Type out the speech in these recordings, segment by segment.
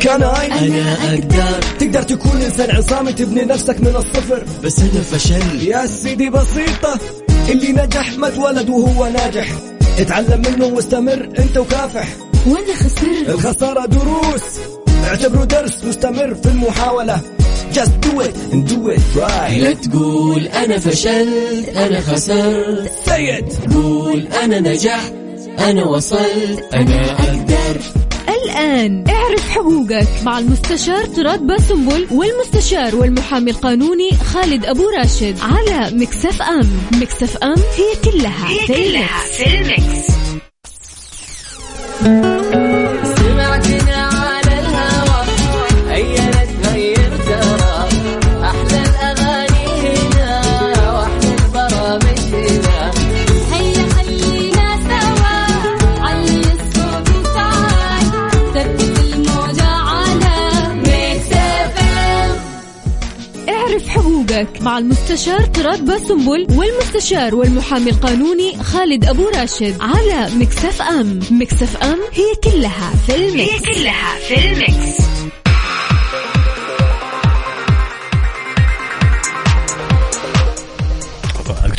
كان أنا أقدر. تقدر تكون إنسان عصامي تبني نفسك من الصفر. بس أنا فشلت يا سيدي بسيطة اللي نجح ما اتولد وهو ناجح. اتعلم منه واستمر أنت وكافح. وأنا خسرت الخسارة دروس. اعتبره درس مستمر في المحاولة. Just do it and do it right. لا تقول أنا فشلت أنا خسرت. Say it. قول أنا نجحت. أنا وصلت أنا أقدر. الآن اعرف حقوقك. مع المستشار تراد باسنبل والمستشار والمحامي القانوني خالد أبو راشد على Mix FM. Mix FM هي كلها هي في كلها في ال mix. حقوقك مع المستشار تراد باسنبل والمستشار والمحامي القانوني خالد أبو راشد على Mix FM Mix FM هي كلها في ال mix. هي كلها في ال mix.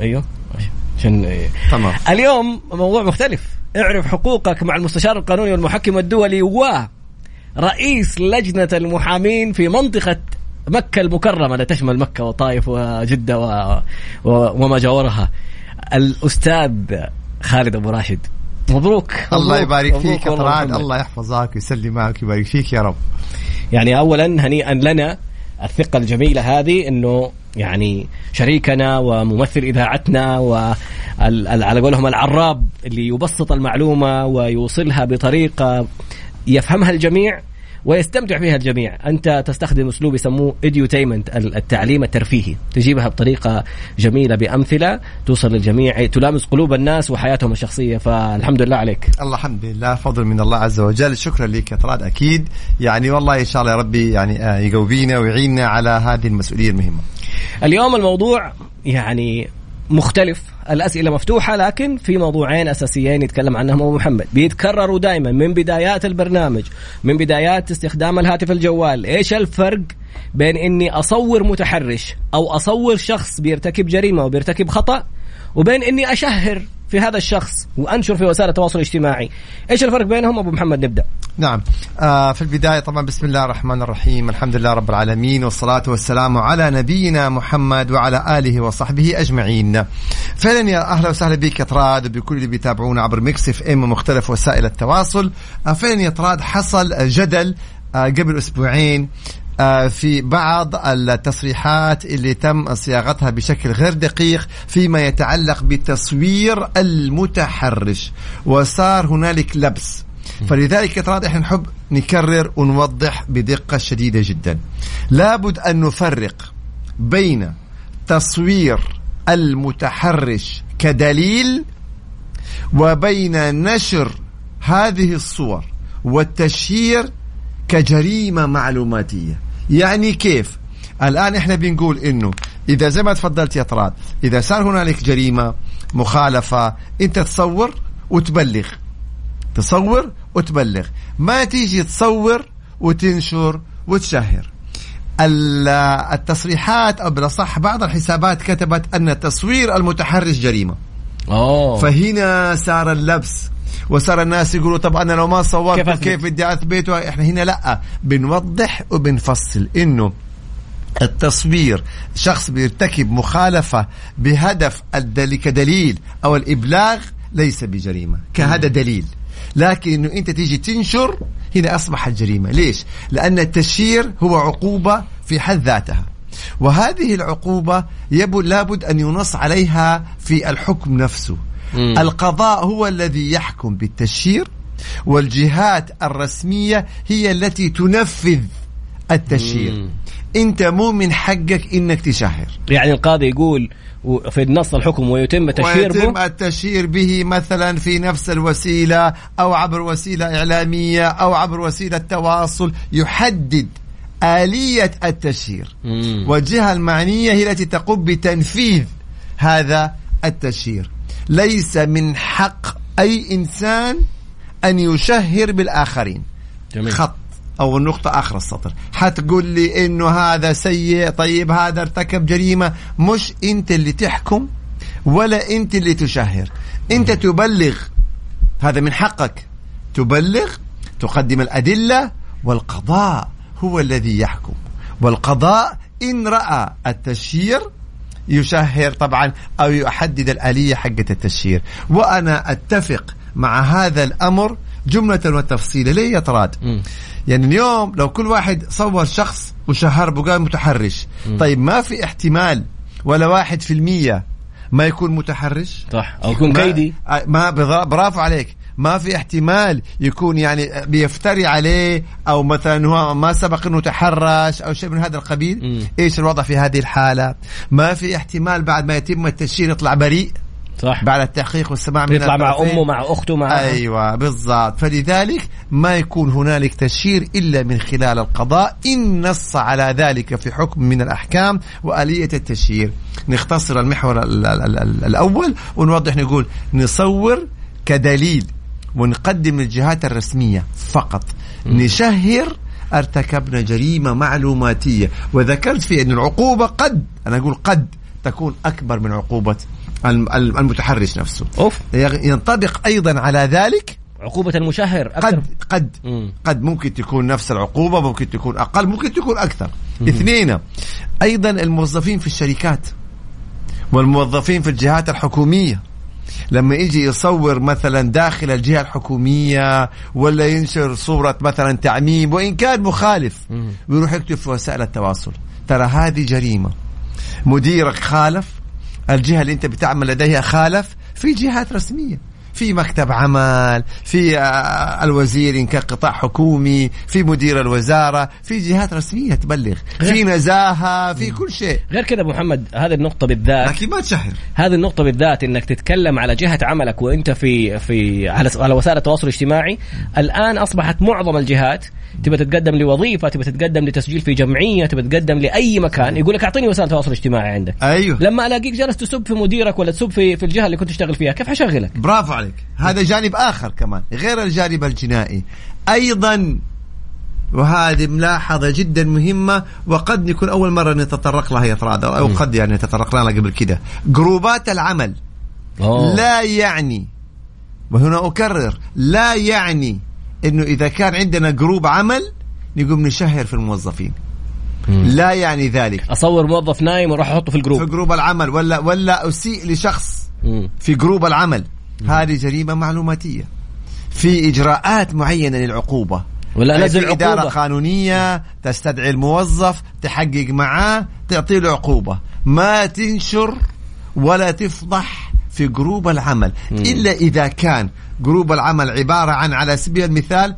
أيوه. عشان. تمام. اليوم موضوع مختلف. اعرف حقوقك مع المستشار القانوني والمحكم الدولي ورئيس لجنة المحامين في منطقة مكة المكرمة. التي تشمل مكة وطائف وجدة و... و... وما جاورها. الأستاذ خالد أبو راشد. مبروك. الله مبروك. يبارك مبروك فيك يا. الله يحفظك ويسلمك ويبارك فيك يا رب. يعني اولا هنيئا لنا الثقة الجميلة هذه إنه يعني شريكنا وممثل إذاعتنا وعلى قولهم العراب اللي يبسط المعلومة ويوصلها بطريقة يفهمها الجميع ويستمتع فيها الجميع. أنت تستخدم أسلوب يسموه edutainment التعليم الترفيهي. تجيبها بطريقة جميلة بأمثلة توصل للجميع تلامس قلوب الناس وحياتهم الشخصية. فالحمد لله عليك. الله الحمد لله فضل من الله عز وجل. شكرا لك يا طراد أكيد يعني والله إن شاء الله يا ربي يعني آه، يقوينا ويعيننا على هذه المسؤولية المهمة. اليوم الموضوع يعني مختلف الأسئلة مفتوحة لكن في موضوعين أساسيين يتكلم عنهم أبو محمد. بيتكرروا دائما من بدايات البرنامج من بدايات استخدام الهاتف الجوال. إيش الفرق بين إني أصور متحرش أو أصور شخص بيرتكب جريمة وبيرتكب خطأ وبين إني أشهر في هذا الشخص وأنشر في وسائل التواصل الاجتماعي. إيش الفرق بينهم؟ أبو محمد نبدأ. نعم. آه في البداية طبعا بسم الله الرحمن الرحيم. الحمد لله رب العالمين والصلاة والسلام على نبينا محمد وعلى آله وصحبه أجمعين. فعلا يا أهلا وسهلا بك يا طراد وبكل اللي بيتابعونا عبر Mix FM ومختلف وسائل التواصل. آه فعلا يا طراد حصل جدل آه قبل أسبوعين. آه، في بعض التصريحات اللي تم صياغتها بشكل غير دقيق فيما يتعلق بتصوير المتحرش وصار هنالك لبس. فلذلك ترى إحنا نحب نكرر ونوضح بدقة شديدة جدا. لابد أن نفرق بين تصوير المتحرش كدليل وبين نشر هذه الصور والتشهير كجريمة معلوماتية. يعني كيف؟ الآن إحنا بنقول إنه إذا زي ما تفضلت يا طراد إذا صار هنالك جريمة مخالفة أنت تصور وتبلغ. تصور وتبلغ. ما تيجي تصور وتنشر وتشهر. ال- التصريحات أو بالاصح بعض الحسابات كتبت أن تصوير المتحرش جريمة. أوه. فهنا صار اللبس. وصار الناس يقولوا طب أنا لو ما صورت كيف كيف, بدي اثبته إحنا هنا لأ بنوضح وبنفصل إنه التصوير شخص بيرتكب مخالفة بهدف الدل- كدليل أو الإبلاغ ليس بجريمة كهذا دليل لكن إنه أنت تيجي تنشر هنا اصبحت جريمه، ليش؟ لأن التشهير هو عقوبة في حد ذاتها. وهذه العقوبة يبو لابد أن ينص عليها في الحكم نفسه. مم. القضاء هو الذي يحكم بالتشهير والجهات الرسمية هي التي تنفذ التشهير مم. انت مو من حقك انك تشهر يعني القاضي يقول و- في النص الحكم ويتم تشهير ويتم به التشهير به مثلا في نفس الوسيلة أو عبر وسيلة إعلامية أو عبر وسيلة تواصل يحدد آلية التشهير مم. والجهة المعنية هي التي تقوم بتنفيذ هذا التشهير ليس من حق أي إنسان أن يشهر بالآخرين. جميل. خط أو النقطة آخر السطر. حتقول لي إنه هذا سيء طيب هذا ارتكب جريمة. مش أنت اللي تحكم ولا أنت اللي تشهر. أنت تبلغ هذا من حقك. تبلغ تقدم الأدلة والقضاء هو الذي يحكم. والقضاء إن رأى التشهير يشهر طبعا أو يحدد الآلية حقة التشهير. وأنا أتفق مع هذا الأمر جملة وتفصيلا ليه يا طراد؟ مم. يعني اليوم لو كل واحد صور شخص وشهر بقى متحرش. طيب ما في احتمال ولا واحد في المية ما يكون متحرش؟ صح. أو يكون ما- كيدي. ما بضا- برافو عليك. ما في احتمال يكون يعني بيفتري عليه أو مثلا هو ما سبق إنه تحرش أو شيء من هذا القبيل. إيش الوضع في هذه الحالة؟ ما في احتمال بعد ما يتم التشهير يطلع بريء صح. بعد التحقيق والسماع من يطلع مع. أمه مع أخته مع أيوه بالضبط. فلذلك ما يكون هنالك تشهير إلا من خلال القضاء. إن نص على ذلك في حكم من الأحكام وآلية التشهير نختصر المحور ال- ال- ال- الأول ونوضح نقول نصور كدليل ونقدم للجهات الرسمية فقط. نشهر أرتكبنا جريمة معلوماتية. وذكرت في أن العقوبة قد أنا أقول قد تكون أكبر من الم- المتحرش نفسه. يغ- ينطبق أيضا على ذلك عقوبة المشهر أكثر. قد قد مم. قد ممكن تكون نفس العقوبة ممكن تكون أقل ممكن تكون أكثر. اثنين أيضا الموظفين في الشركات والموظفين في الجهات الحكومية. لما يجي يصور مثلا داخل الجهة الحكومية ولا ينشر صورة مثلا تعميم وإن كان مخالف مم. ويروح يكتب في وسائل التواصل. ترى هذه جريمة. مديرك خالف الجهة اللي أنت بتعمل لديها خالف في جهات رسمية. في مكتب عمل في آه، الوزير ان كان قطاع حكومي في مدير الوزارة في جهات رسمية تبلغ في نزاهة في كل شيء. غير كذا أبو محمد هذه النقطة بالذات لكن ما تشهر. هذه النقطة بالذات إنك تتكلم على جهة عملك وأنت في في على على وسائل التواصل الاجتماعي، الآن أصبحت معظم الجهات تبى تتقدم لوظيفة، تبى تتقدم لتسجيل في جمعية، تبى تتقدم لأي مكان، يقول لك أعطيني وسائل تواصل اجتماعي عندك. أيوه لما ألاقيك جالس تسب في مديرك ولا تسب في في الجهة اللي كنت تشتغل فيها، كيف حشغلك؟ برافو عليك هذا جانب آخر كمان غير الجانب الجنائي أيضا وهذه ملاحظة جدا مهمة وقد نكون أول مرة نتطرق لها يا طراد أو قد يعني نتطرق لها قبل كده جروبات العمل أوه. لا يعني وهنا أكرر لا يعني أنه إذا كان عندنا group عمل نقوم نشهر في الموظفين. لا يعني ذلك. أصور موظف نايم وأروح أحطه في في ال group. group العمل ولا ولا أسيء لشخص مم. في group العمل. هذه جريمة معلوماتية. في إجراءات معينة للعقوبة. ولا في إدارة عقوبة. قانونية تستدعي الموظف تحقق معاه تعطي له عقوبة ما تنشر ولا تفضح في group العمل. إلا إذا كان group العمل عبارة عن على سبيل المثال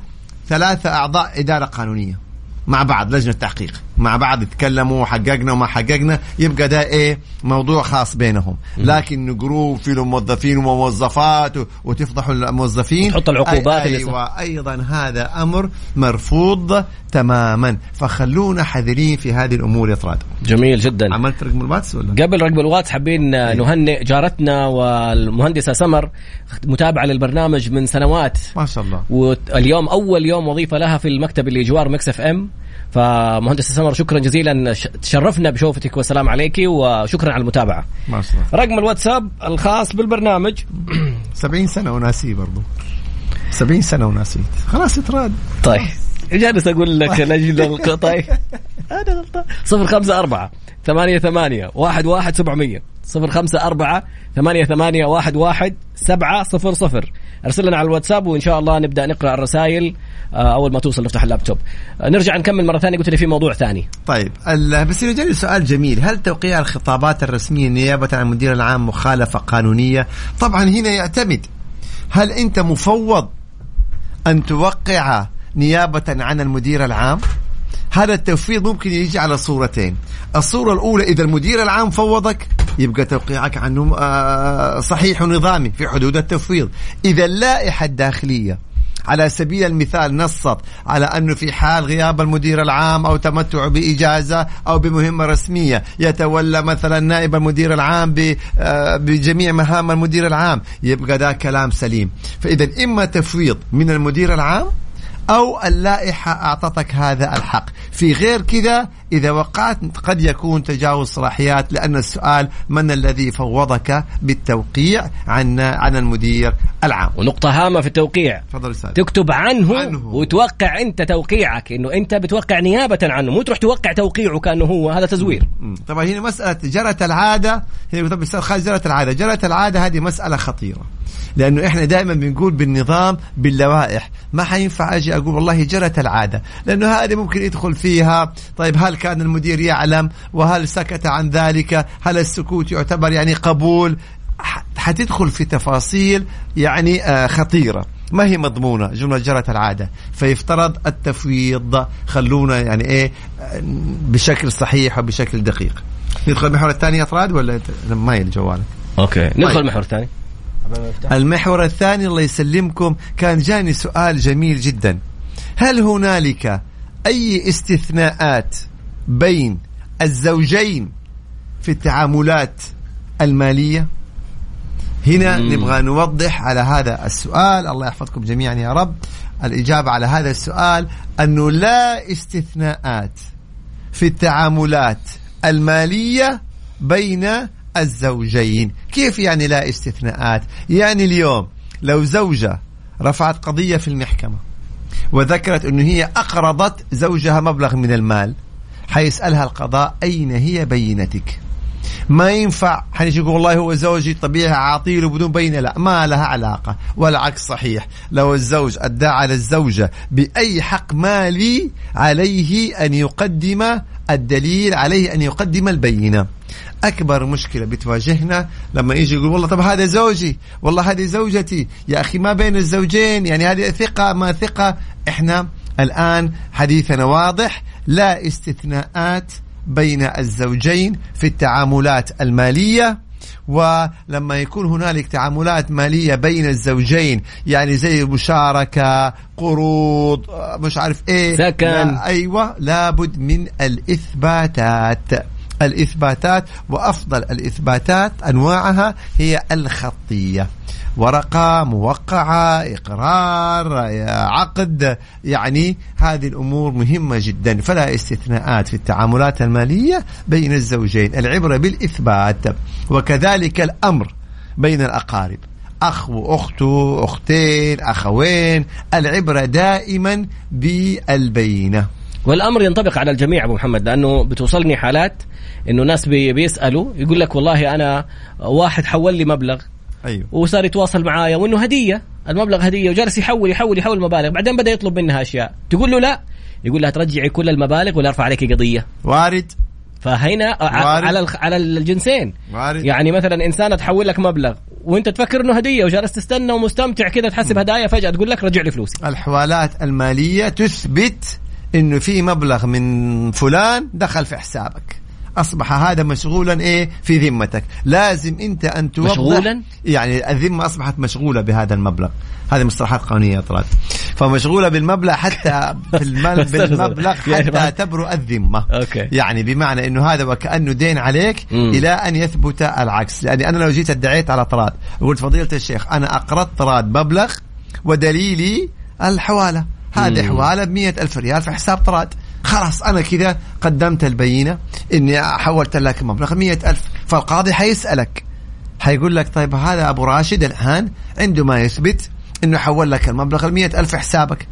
ثلاثة أعضاء إدارة قانونية مع بعض لجنة تحقيق. مع بعض يتكلموا حققنا وما حققنا يبقى ده إيه؟ موضوع خاص بينهم. لكن group فيه موظفين وموظفات وتفضحوا الموظفين. وتحط العقوبات أي أيوه أيضا هذا أمر مرفوض تماما. فخلونا حذرين في هذه الأمور يا طراد. جميل جدا. عملت رقم الواتس ولا؟ قبل رقم الواتس حابين نهنئ جارتنا والمهندسة سمر متابعة للبرنامج من سنوات. ما شاء الله. واليوم أول يوم وظيفة لها في المكتب اللي جوار Mix FM. فمهندس سمر شكرا جزيلا. تشرفنا بشوفتك والسلام عليك وشكرا على المتابعة. ما شاء الله رقم الواتساب الخاص بالبرنامج. 70 سنة وناسيه برضو. 70 سنة وناسيه. خلاص يتراد. طيب. جالس أقول لك طيب. لأجل القطع طيب. أنا غلطان. 054 88 11 700 صفر خمسة أربعة ثمانية ثمانية واحد واحد سبعة صفر صفر. أرسل لنا على الواتساب وإن شاء الله نبدأ نقرأ الرسائل آه، أول ما توصل نفتح اللابتوب. آه، نرجع نكمل مرة ثانية قلت لي في موضوع ثاني. طيب بس جاني سؤال جميل هل توقيع الخطابات الرسمية نيابة عن المدير العام مخالفة قانونية؟ طبعا هنا يعتمد. هل أنت مفوض أن توقع نيابة عن المدير العام؟ هذا التفويض ممكن يجي على صورتين. الصورة الأولى إذا المدير العام فوضك يبقى توقيعك عنه آه، صحيح ونظامي في حدود التفويض إذا اللائحة الداخلية على سبيل المثال نصت على أنه في حال غياب المدير العام أو تمتع بإجازة أو بمهمة رسمية يتولى مثلا نائب المدير العام آه، بجميع مهام المدير العام يبقى ده كلام سليم. فإذا إما تفويض من المدير العام أو اللائحة أعطتك هذا الحق. في غير كذا إذا وقعت قد يكون تجاوز صلاحيات لأن السؤال من الذي فوضك بالتوقيع عن عن المدير العام؟ ونقطة هامة في التوقيع. تفضل أستاذ. تكتب عنه, عنه. وتوقع أنت توقيعك إنه أنت بتوقع نيابة عنه مو تروح توقع توقيعه كأنه هو هذا تزوير. مم. طبعا هنا مسألة جرت العادة. خالد جرت العادة. جرت العادة هذه مسألة خطيرة لأنه إحنا دائما بنقول بالنظام باللوائح. ما حينفع أجي أقول والله جرت العادة لأنه هذه ممكن يدخل فيها. طيب هل كان المدير يعلم وهل سكت عن ذلك؟ هل السكوت يعتبر يعني قبول؟ حتدخل في تفاصيل يعني آه، خطيرة. ما هي مضمونة؟ جملة جرت العادة. فيفترض التفويض. خلونا يعني إيه آه، بشكل صحيح وبشكل دقيق. ندخل المحور الثاني اطراد ولا ما جوالك. أوكي. ندخل طيب. المحور الثاني. المحور الثاني الله يسلمكم كان جاني سؤال جميل جدا. هل هنالك أي استثناءات بين الزوجين في التعاملات المالية. هنا مم. نبغى نوضح على هذا السؤال. الله يحفظكم جميعا يا رب. الإجابة على هذا السؤال أنه لا استثناءات في التعاملات المالية بين الزوجين. كيف يعني لا استثناءات؟ يعني اليوم لو زوجة رفعت قضية في المحكمة وذكرت أنه هي أقرضت زوجها مبلغ من المال حيسألها القضاء أين هي بينتك؟ ما ينفع حنيجي يقول والله هو زوجي طبيعي عاطيله بدون بينة لا ما لها علاقة والعكس صحيح. لو الزوج أدى على الزوجة بأي حق مالي عليه أن يقدم الدليل عليه أن يقدم البينة. أكبر مشكلة بتواجهنا لما يجي يقول والله طب هذا زوجي والله هذه زوجتي يا أخي ما بين الزوجين يعني هذه ثقة ما ثقة إحنا الآن حديثنا واضح لا استثناءات بين الزوجين في التعاملات المالية ولما يكون هنالك تعاملات مالية بين الزوجين يعني زي مشاركة قروض مش عارف إيه سكن. لا أيوة لابد من الإثباتات الإثباتات وأفضل الإثباتات أنواعها هي الخطية. ورقة موقعة إقرار عقد يعني هذه الأمور مهمة جدا. فلا استثناءات في التعاملات المالية بين الزوجين. العبرة بالإثبات وكذلك الأمر بين الأقارب. أخ وأخته أختين أخوين العبرة دائما بالبينة. والأمر ينطبق على الجميع أبو محمد لأنه بتوصلني حالات إنه ناس بي بيسألوا يقول لك والله أنا واحد حول لي مبلغ أيوه. وصار يتواصل معايا وإنه هدية المبلغ هدية وجالس يحول يحول يحول مبالغ بعدين بدأ يطلب منها أشياء. تقول له لا يقول لها ترجعي كل المبالغ ولا أرفع عليك قضية. وارد. فهنا وارد. على على الجنسين. وارد. يعني مثلا انسانه تحول لك مبلغ وأنت تفكر إنه هدية وجالس تستنى ومستمتع كذا تحسب هدايا فجأة تقول لك رجع لي فلوسي. الحوالات المالية تثبت إنه في مبلغ من فلان دخل في حسابك. أصبح هذا مشغولا إيه؟ في ذمتك. لازم أنت أن توضح مشغولاً؟ يعني الذمة أصبحت مشغولة بهذا المبلغ. هذه مصطلحات قانونية يا طلال فمشغولة بالمبلغ حتى في المال بالمبلغ يعني حتى بعد- تبرؤ الذمة. أوكي. يعني بمعنى إنه هذا وكأنه دين عليك. إلى أن يثبت العكس. يعني أنا لو جيت ادعيت على طراد وقلت فضيلة الشيخ أنا أقرضت طراد مبلغ ودليلي الحوالة. هذه. حوالة ب ألف ريال في حساب طراد. خلاص أنا كذا قدمت البينة إني حولت لك مبلغ مئة ألف. فالقاضي حيسألك حيقول لك طيب هذا أبو راشد الآن عنده ما يثبت إنه حول لك المبلغ ال ألف حسابك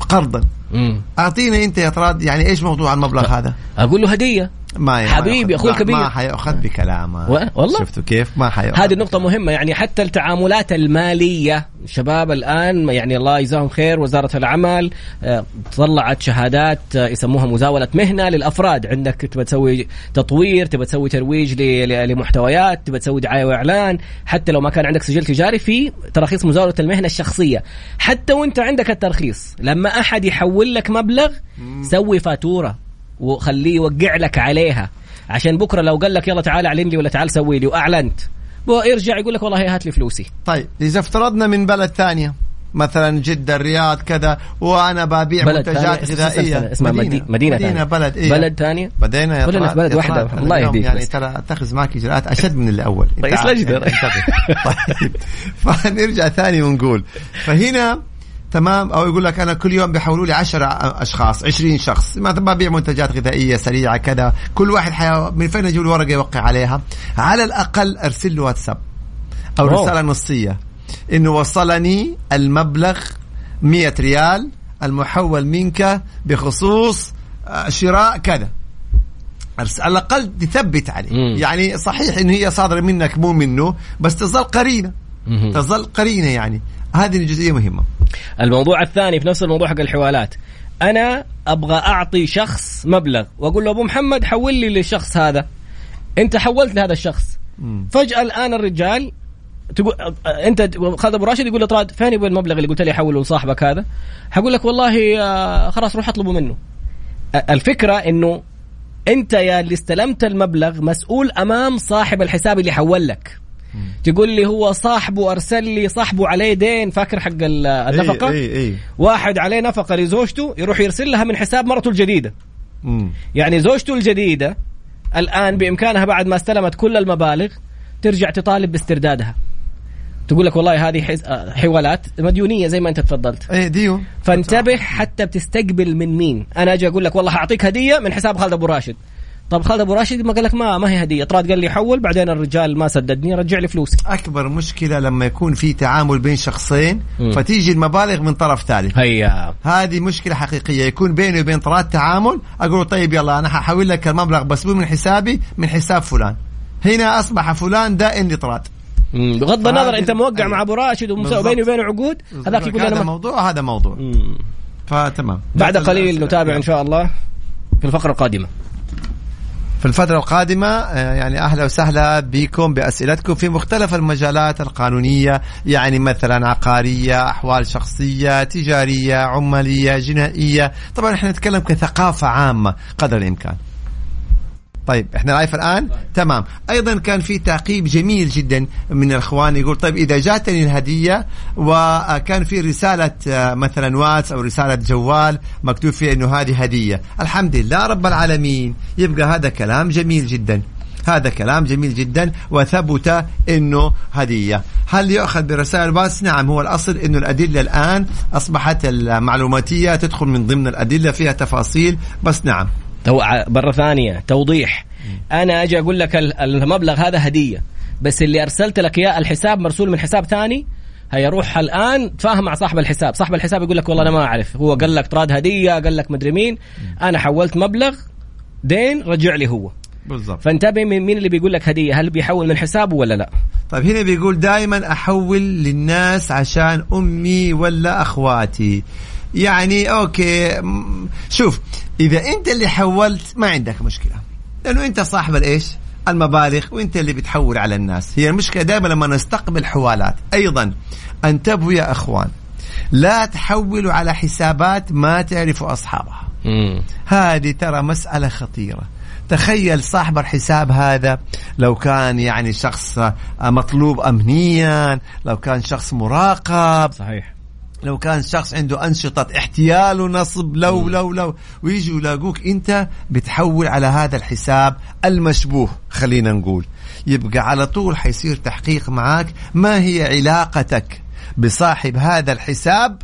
قرضا. مم. اعطينا أنت يا طراد يعني إيش موضوع المبلغ هذا؟ أقول له هدية. ما حبيبي، ما- الكبير. ما حيأخذ بكلامه. و- والله؟ شفتوا كيف؟ ما حيأخذ هذه نقطة مهمة يعني حتى التعاملات المالية شباب الآن يعني الله يجزاهم خير وزارة العمل آه، طلعت شهادات آه، يسموها مزاولة مهنة للأفراد. عندك تبى تسوي تطوير تبى تسوي ترويج ل- ل- لمحتويات تبى تسوي دعاية وإعلان. حتى لو ما كان عندك سجل تجاري في تراخيص مزاولة المهنة الشخصية. حتى وأنت عندك الترخيص لما أحد يحول لك مبلغ سوي فاتورة. وخليه يوقع لك عليها. عشان بكرة لو قال لك يلا تعال اعلن لي ولا تعال سوي لي وأعلنت. يرجع يقول لك والله هات لي فلوسي. طيب إذا افترضنا من بلد ثانية مثلا جدة الرياض كذا وأنا ببيع منتجات غذائية. اسمها مدينة. مدينة, مدينة ثانية. بلد إيه؟ بلد ثانية؟ بدينا يا كلنا في بلد. طلال، الله يهديك يعني. ترى أتخذ معك إجراءات أشد من الأول. رئيس. طيب. فنرجع ثاني ونقول. فهنا تمام أو يقول لك أنا كل يوم بيحولوا لي 10 أشخاص 20 شخص ما ببيع منتجات غذائية سريعة كذا كل واحد حي... من فين أجيب له ورقه يوقع عليها على الأقل أرسل له واتساب أو أوه. رسالة نصية إنه وصلني المبلغ 100 ريال المحول منك بخصوص آه، شراء كذا على الأقل تثبت عليه مم. يعني صحيح إن هي صادرة منك مو منه بس تظل قرينة. تظل قرينة يعني. هذه الجزئيه مهمة. الموضوع الثاني في نفس الموضوع حق الحوالات. أنا أبغى أعطي شخص مبلغ وأقول له أبو محمد حول لي للشخص هذا. أنت حولت لهذا الشخص. فجأة الآن الرجال تقول أنت خالد أبو راشد يقول لطراد فين يبغى المبلغ اللي قلت لي حوله لصاحبك هذا؟ حقول لك والله آه، خلاص روح اطلبه منه. الفكرة إنه أنت يا اللي استلمت المبلغ مسؤول أمام صاحب الحساب اللي حول لك. تقول لي هو صاحبه أرسل لي صاحبه عليه دين فاكر حق ال- النفقة؟ اي اي واحد عليه نفقة لزوجته يروح يرسل لها من حساب مرته الجديدة. يعني زوجته الجديدة الآن بإمكانها بعد ما استلمت كل المبالغ ترجع تطالب باستردادها. تقول لك والله هذه حز- آه، حوالات مديونية زي ما أنت تفضلت. اي ديو فانتبه حتى بتستقبل من مين أنا أجي أقول لك والله حاعطيك هدية من حساب خالد أبو راشد طب خالد أبو راشد ما قال لك ما ما هي هدية. طراد قال لي حول بعدين الرجال ما سددني رجع لي فلوسي. أكبر مشكلة لما يكون في تعامل بين شخصين مم. فتيجي المبالغ من طرف ثالث هيا. هذه مشكلة حقيقية. يكون بيني وبين طراد تعامل أقول له طيب يلا أنا ححول لك المبلغ بس مو من حسابي من حساب فلان. هنا أصبح فلان دائن لطراد. بغض النظر أنت موقع أيوة. مع أبو راشد. وبيني وبينه عقود هذاك يقول هذا أنا موضوع هذا موضوع. فتمام. بعد قليل. نتابع إن شاء الله في الفقرة القادمة. في الفترة القادمة آه، يعني أهلا وسهلا بكم بأسئلتكم في مختلف المجالات القانونية يعني مثلا عقارية أحوال شخصية تجارية عمالية جنائية. طبعا إحنا نتكلم كثقافة عامة قدر الإمكان. طيب إحنا live الآن؟ تمام. أيضا كان في تعقيب جميل جدا من الإخوان يقول طيب إذا جاتني الهدية وكان في رسالة آه، مثلا واتس أو رسالة جوال مكتوب فيها إنه هذه هدية. الحمد لله رب العالمين. يبقى هذا كلام جميل جدا. هذا كلام جميل جدا وثبت إنه هدية. هل يؤخذ برسائل الواتس نعم هو الأصل إنه الأدلة الآن أصبحت المعلوماتية تدخل من ضمن الأدلة فيها تفاصيل بس نعم. تو مرة ثانية توضيح. أنا أجي أقول لك ال- المبلغ هذا هدية بس اللي أرسلت لك إياه الحساب مرسول من حساب ثاني هيروح الآن تفاهم مع صاحب الحساب. صاحب الحساب يقول لك والله أنا ما أعرف. هو قال لك طراد هدية قال لك مدري مين. أنا حولت مبلغ دين رجع لي هو. بالضبط. فانتبه من مين اللي بيقول لك هدية؟ هل بيحول من حسابه ولا لا؟ طيب هنا بيقول دائما أحول للناس عشان أمي ولا أخواتي. يعني أوكي شوف إذا أنت اللي حولت ما عندك مشكلة. لأنه أنت صاحب الإيش؟ المبالغ وأنت اللي بتحول على الناس. هي المشكلة دائما لما نستقبل حوالات. أيضا انتبهوا يا إخوان لا تحولوا على حسابات ما تعرفوا أصحابها. هذه ترى مسألة خطيرة. تخيل صاحب الحساب هذا لو كان يعني شخص مطلوب أمنيا لو كان شخص مراقب. صحيح. لو كان شخص عنده أنشطة احتيال ونصب لو لو لو ويجوا يلاقوك أنت بتحول على هذا الحساب المشبوه خلينا نقول. يبقى على طول حيصير تحقيق معاك ما هي علاقتك بصاحب هذا الحساب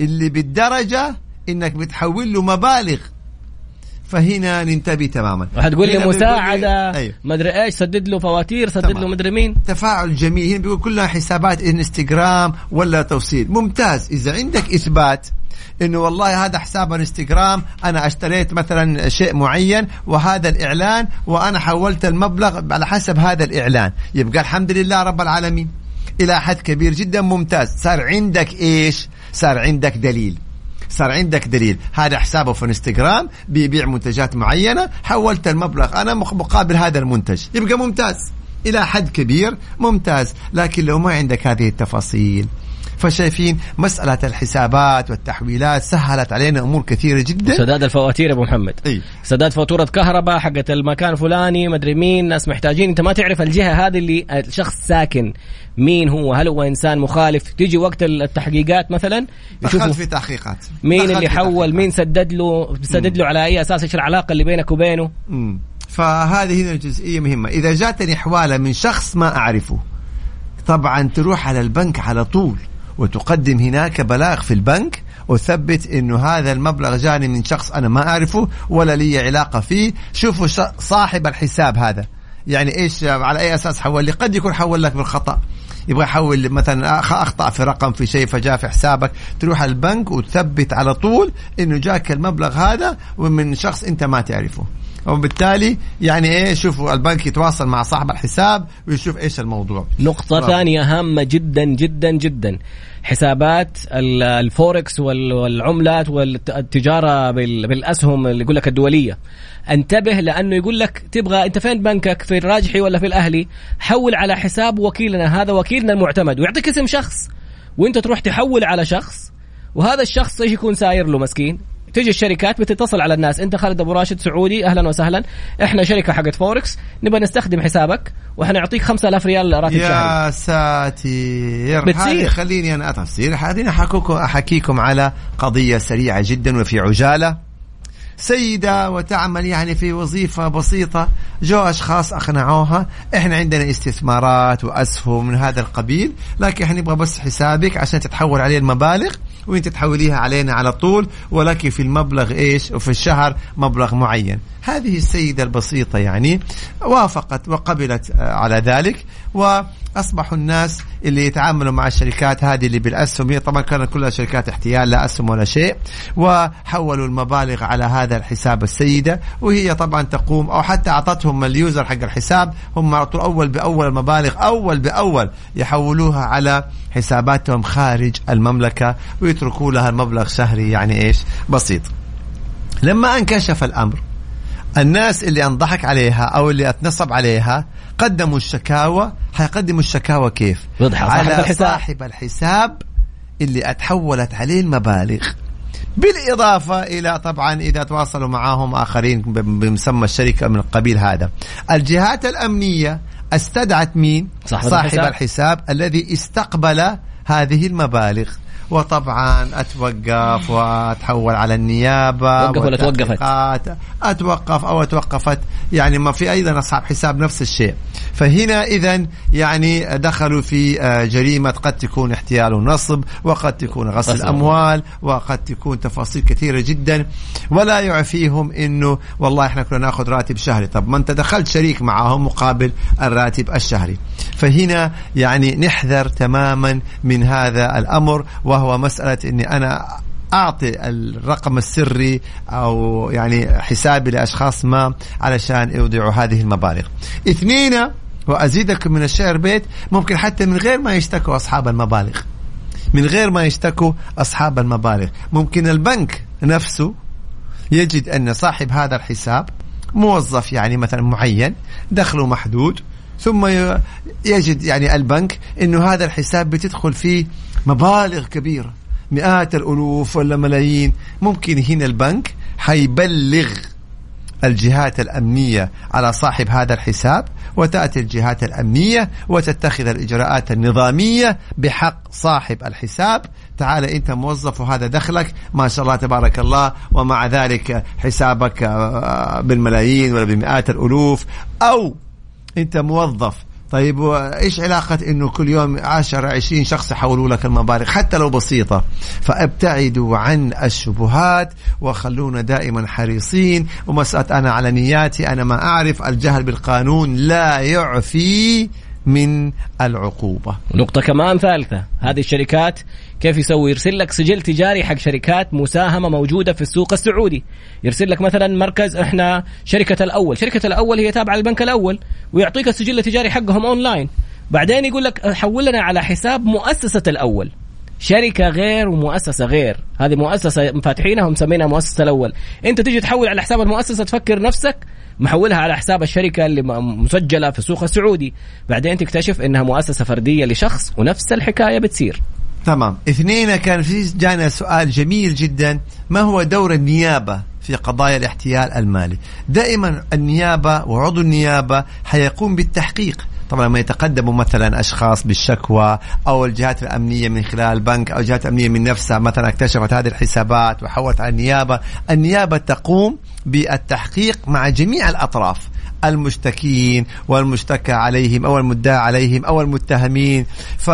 اللي بالدرجة إنك بتحول له مبالغ. فهنا ننتبه تماما. وحتقول لي مساعدة؟ أيوه. مدري إيش سدد له فواتير سدد تمام. له مدري مين. تفاعل جميل هنا بيقول كلها حسابات إنستغرام ولا توصيل. ممتاز. إذا عندك إثبات إنه والله هذا حساب إنستغرام أنا أشتريت مثلا شيء معين وهذا الإعلان وأنا حولت المبلغ على حسب هذا الإعلان. يبقى الحمد لله رب العالمين. إلى حد كبير جدا ممتاز. صار عندك إيش؟ صار عندك دليل. صار عندك دليل. هذا حسابه في انستغرام بيبيع منتجات معينة. حولت المبلغ أنا مقابل هذا المنتج. يبقى ممتاز. إلى حد كبير ممتاز. لكن لو ما عندك هذه التفاصيل فشايفين مسألة الحسابات والتحويلات سهلت علينا أمور كثيرة جدا. سداد الفواتير أبو محمد. أي. سداد فاتورة كهرباء حقت المكان الفلاني مدري مين ناس محتاجين. أنت ما تعرف الجهة هذه اللي الشخص ساكن. مين هو؟ هل هو إنسان مخالف؟ تيجي وقت التحقيقات مثلا دخلت يشوفوا في تحقيقات. مين اللي حول. مين سدد له؟ سدد له على أي أساس؟ إيش العلاقة اللي بينك وبينه؟ مم. فهذه هنا جزئية مهمة. إذا جاتني حوالة من شخص ما أعرفه طبعا تروح على البنك على طول. وتقدم هناك بلاغ في البنك وثبت إنه هذا المبلغ جاني من شخص أنا ما أعرفه ولا لي علاقة فيه. شوفوا صاحب الحساب هذا. يعني إيش على أي أساس حول لي؟ قد يكون حول لك بالخطأ. يبغى يحول مثلا أخطأ في رقم في شيء فجاء في حسابك. تروح البنك وتثبت على طول إنه جاك المبلغ هذا ومن شخص أنت ما تعرفه. وبالتالي يعني إيه شوفوا البنك يتواصل مع صاحب الحساب ويشوف إيش الموضوع. نقطة برافو. ثانية هامة جدا جدا جدا. حسابات ال- الفوركس وال- والعملات والتجارة بال- بالأسهم اللي يقول لك الدولية. انتبه لأنه يقول لك تبغى أنت فين بنكك؟ في الراجحي ولا في الأهلي؟ حول على حساب وكيلنا هذا وكيلنا المعتمد. ويعطيك اسم شخص وأنت تروح تحول على شخص وهذا الشخص إيش يكون ساير له مسكين؟ تيجي الشركات بتتصل على الناس. انت خالد أبو راشد سعودي أهلا وسهلا. إحنا شركة حقت فوركس نبغى نستخدم حسابك وحنعطيك 5000 ريال راتب شهري. يا ساتر بتصير. خليني أنا هذه احكيكم أحكيكم على قضية سريعة جدا وفي عجالة. سيدة وتعمل يعني في وظيفة بسيطة جو أشخاص أقنعوها إحنا عندنا استثمارات وأسهم من هذا القبيل لكن إحنا نبغى بس حسابك عشان تتحول عليه المبالغ وإنت تحوليها علينا على طول ولك في المبلغ إيش؟ وفي الشهر مبلغ معين. هذه السيدة البسيطة يعني وافقت وقبلت على ذلك واصبحوا الناس اللي يتعاملوا مع الشركات هذه اللي بالأسهم هي طبعا كانت كلها شركات احتيال لا أسهم ولا شيء وحولوا المبالغ على هذا الحساب السيدة وهي طبعا تقوم أو حتى أعطتهم اليوزر حق الحساب هم اعطوا أول بأول المبالغ أول بأول يحولوها على حساباتهم خارج المملكة ويتركوا لها المبلغ شهري يعني إيش؟ بسيط. لما انكشف الأمر الناس اللي أنضحك عليها أو اللي أتنصب عليها قدموا الشكاوى. حيقدموا الشكاوى كيف؟ صاحب على الحساب. صاحب الحساب اللي أتحولت عليه المبالغ. بالإضافة إلى طبعا إذا تواصلوا معهم آخرين بمسمى الشركة من القبيل هذا. الجهات الأمنية استدعت مين؟ صاحب صاحب الحساب. الحساب الذي استقبل هذه المبالغ. وطبعا أتوقف وأتحول على النيابة وقف ولا توقفت؟ أتوقف أو أتوقفت. يعني ما في أيضا أصحاب حساب نفس الشيء. فهنا اذا يعني دخلوا في آه، جريمة قد تكون احتيال ونصب وقد تكون غسل اموال وقد تكون تفاصيل كثيرة جدا. ولا يعفيهم إنه والله إحنا كنا نأخذ راتب شهري. طب ما أنت دخلت شريك معهم مقابل الراتب الشهري. فهنا يعني نحذر تماما من هذا الأمر وهو مسألة إني أنا أعطي الرقم السري أو يعني حسابي لأشخاص ما علشان يودعوا هذه المبالغ. اثنين وازيدكم من الشعر بيت ممكن حتى من غير ما يشتكوا أصحاب المبالغ. من غير ما يشتكوا أصحاب المبالغ، ممكن البنك نفسه يجد أن صاحب هذا الحساب موظف يعني مثلا معين دخله محدود ثم يجد يعني البنك إنه هذا الحساب بتدخل فيه مبالغ كبيرة. مئات الألوف ولا ملايين. ممكن هنا البنك حيبلغ الجهات الأمنية على صاحب هذا الحساب وتأتي الجهات الأمنية وتتخذ الإجراءات النظامية بحق صاحب الحساب. تعال أنت موظف وهذا دخلك. ما شاء الله تبارك الله. ومع ذلك حسابك آه، بالملايين ولا بمئات الألوف. أو أنت موظف طيب وإيش علاقة إنه كل يوم 10 20 شخص يحولوا لك المبالغ؟ حتى لو بسيطة. فأبتعدوا عن الشبهات وخلونا دائما حريصين. ومسألة أنا على نياتي أنا ما أعرف الجهل بالقانون لا يعفي من العقوبة. نقطة كمان ثالثة. هذه الشركات كيف يسوي؟ يرسل لك سجل تجاري حق شركات مساهمة موجودة في السوق السعودي. يرسل لك مثلا مركز إحنا شركة الأول. شركة الأول هي تابعة للبنك الأول ويعطيك السجل التجاري حقهم أونلاين. بعدين يقول لك حول لنا على حساب مؤسسة الأول. شركة غير ومؤسسة غير. هذه مؤسسة فاتحينها ومسمينها مؤسسة الأول. أنت تيجي تحول على حساب المؤسسة تفكر نفسك محولها على حساب الشركة اللي م- مسجلة في السوق السعودي. بعدين تكتشف أنها مؤسسة فردية لشخص ونفس الحكاية بتصير. تمام. اثنين كان في جانا سؤال جميل جدا. ما هو دور النيابة في قضايا الاحتيال المالي؟ دائما النيابة وعضو النيابة حيقوم بالتحقيق. طبعا لما يتقدموا مثلا أشخاص بالشكوى أو الجهات الأمنية من خلال البنك أو الجهات الأمنية من نفسها مثلا اكتشفت هذه الحسابات وحولت على النيابة، النيابة تقوم بالتحقيق مع جميع الأطراف المشتكين والمشتكى عليهم أو المدعى عليهم أو المتهمين. ف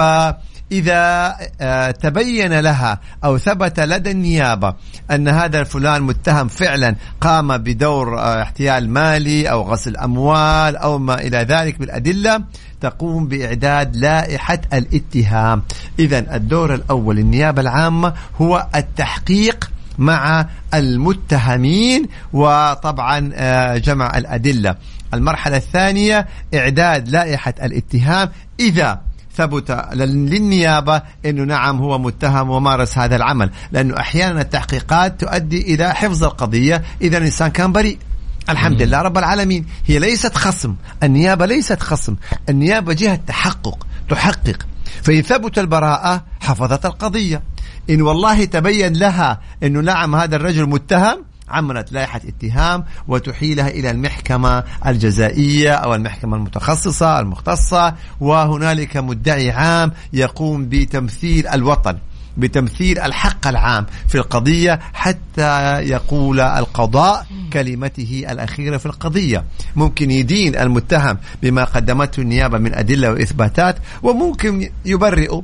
إذا آه، تبين لها أو ثبت لدى النيابة أن هذا الفلان متهم فعلا قام بدور آه، احتيال مالي أو غسل أموال أو ما إلى ذلك بالأدلة تقوم بإعداد لائحة الاتهام. إذا الدور الأول للنيابة العامة هو التحقيق مع المتهمين وطبعا آه، جمع الأدلة. المرحلة الثانية إعداد لائحة الاتهام إذا ثبت لل- للنيابة أنه نعم هو متهم ومارس هذا العمل لأنه أحيانا التحقيقات تؤدي إلى حفظ القضية إذا الإنسان كان بريء. الحمد لله رب العالمين. هي ليست خصم النيابة ليست خصم النيابة جهة تحقق تحقق. فإن ثبت البراءة حفظت القضية. إن والله تبين لها أنه نعم هذا الرجل متهم عملت لائحة اتهام وتحيلها إلى المحكمة الجزائية أو المحكمة المتخصصة المختصة وهنالك مدعي عام يقوم بتمثيل الوطن بتمثيل الحق العام في القضية حتى يقول القضاء كلمته الأخيرة في القضية. ممكن يدين المتهم بما قدمته النيابة من أدلة وإثباتات وممكن يبرئ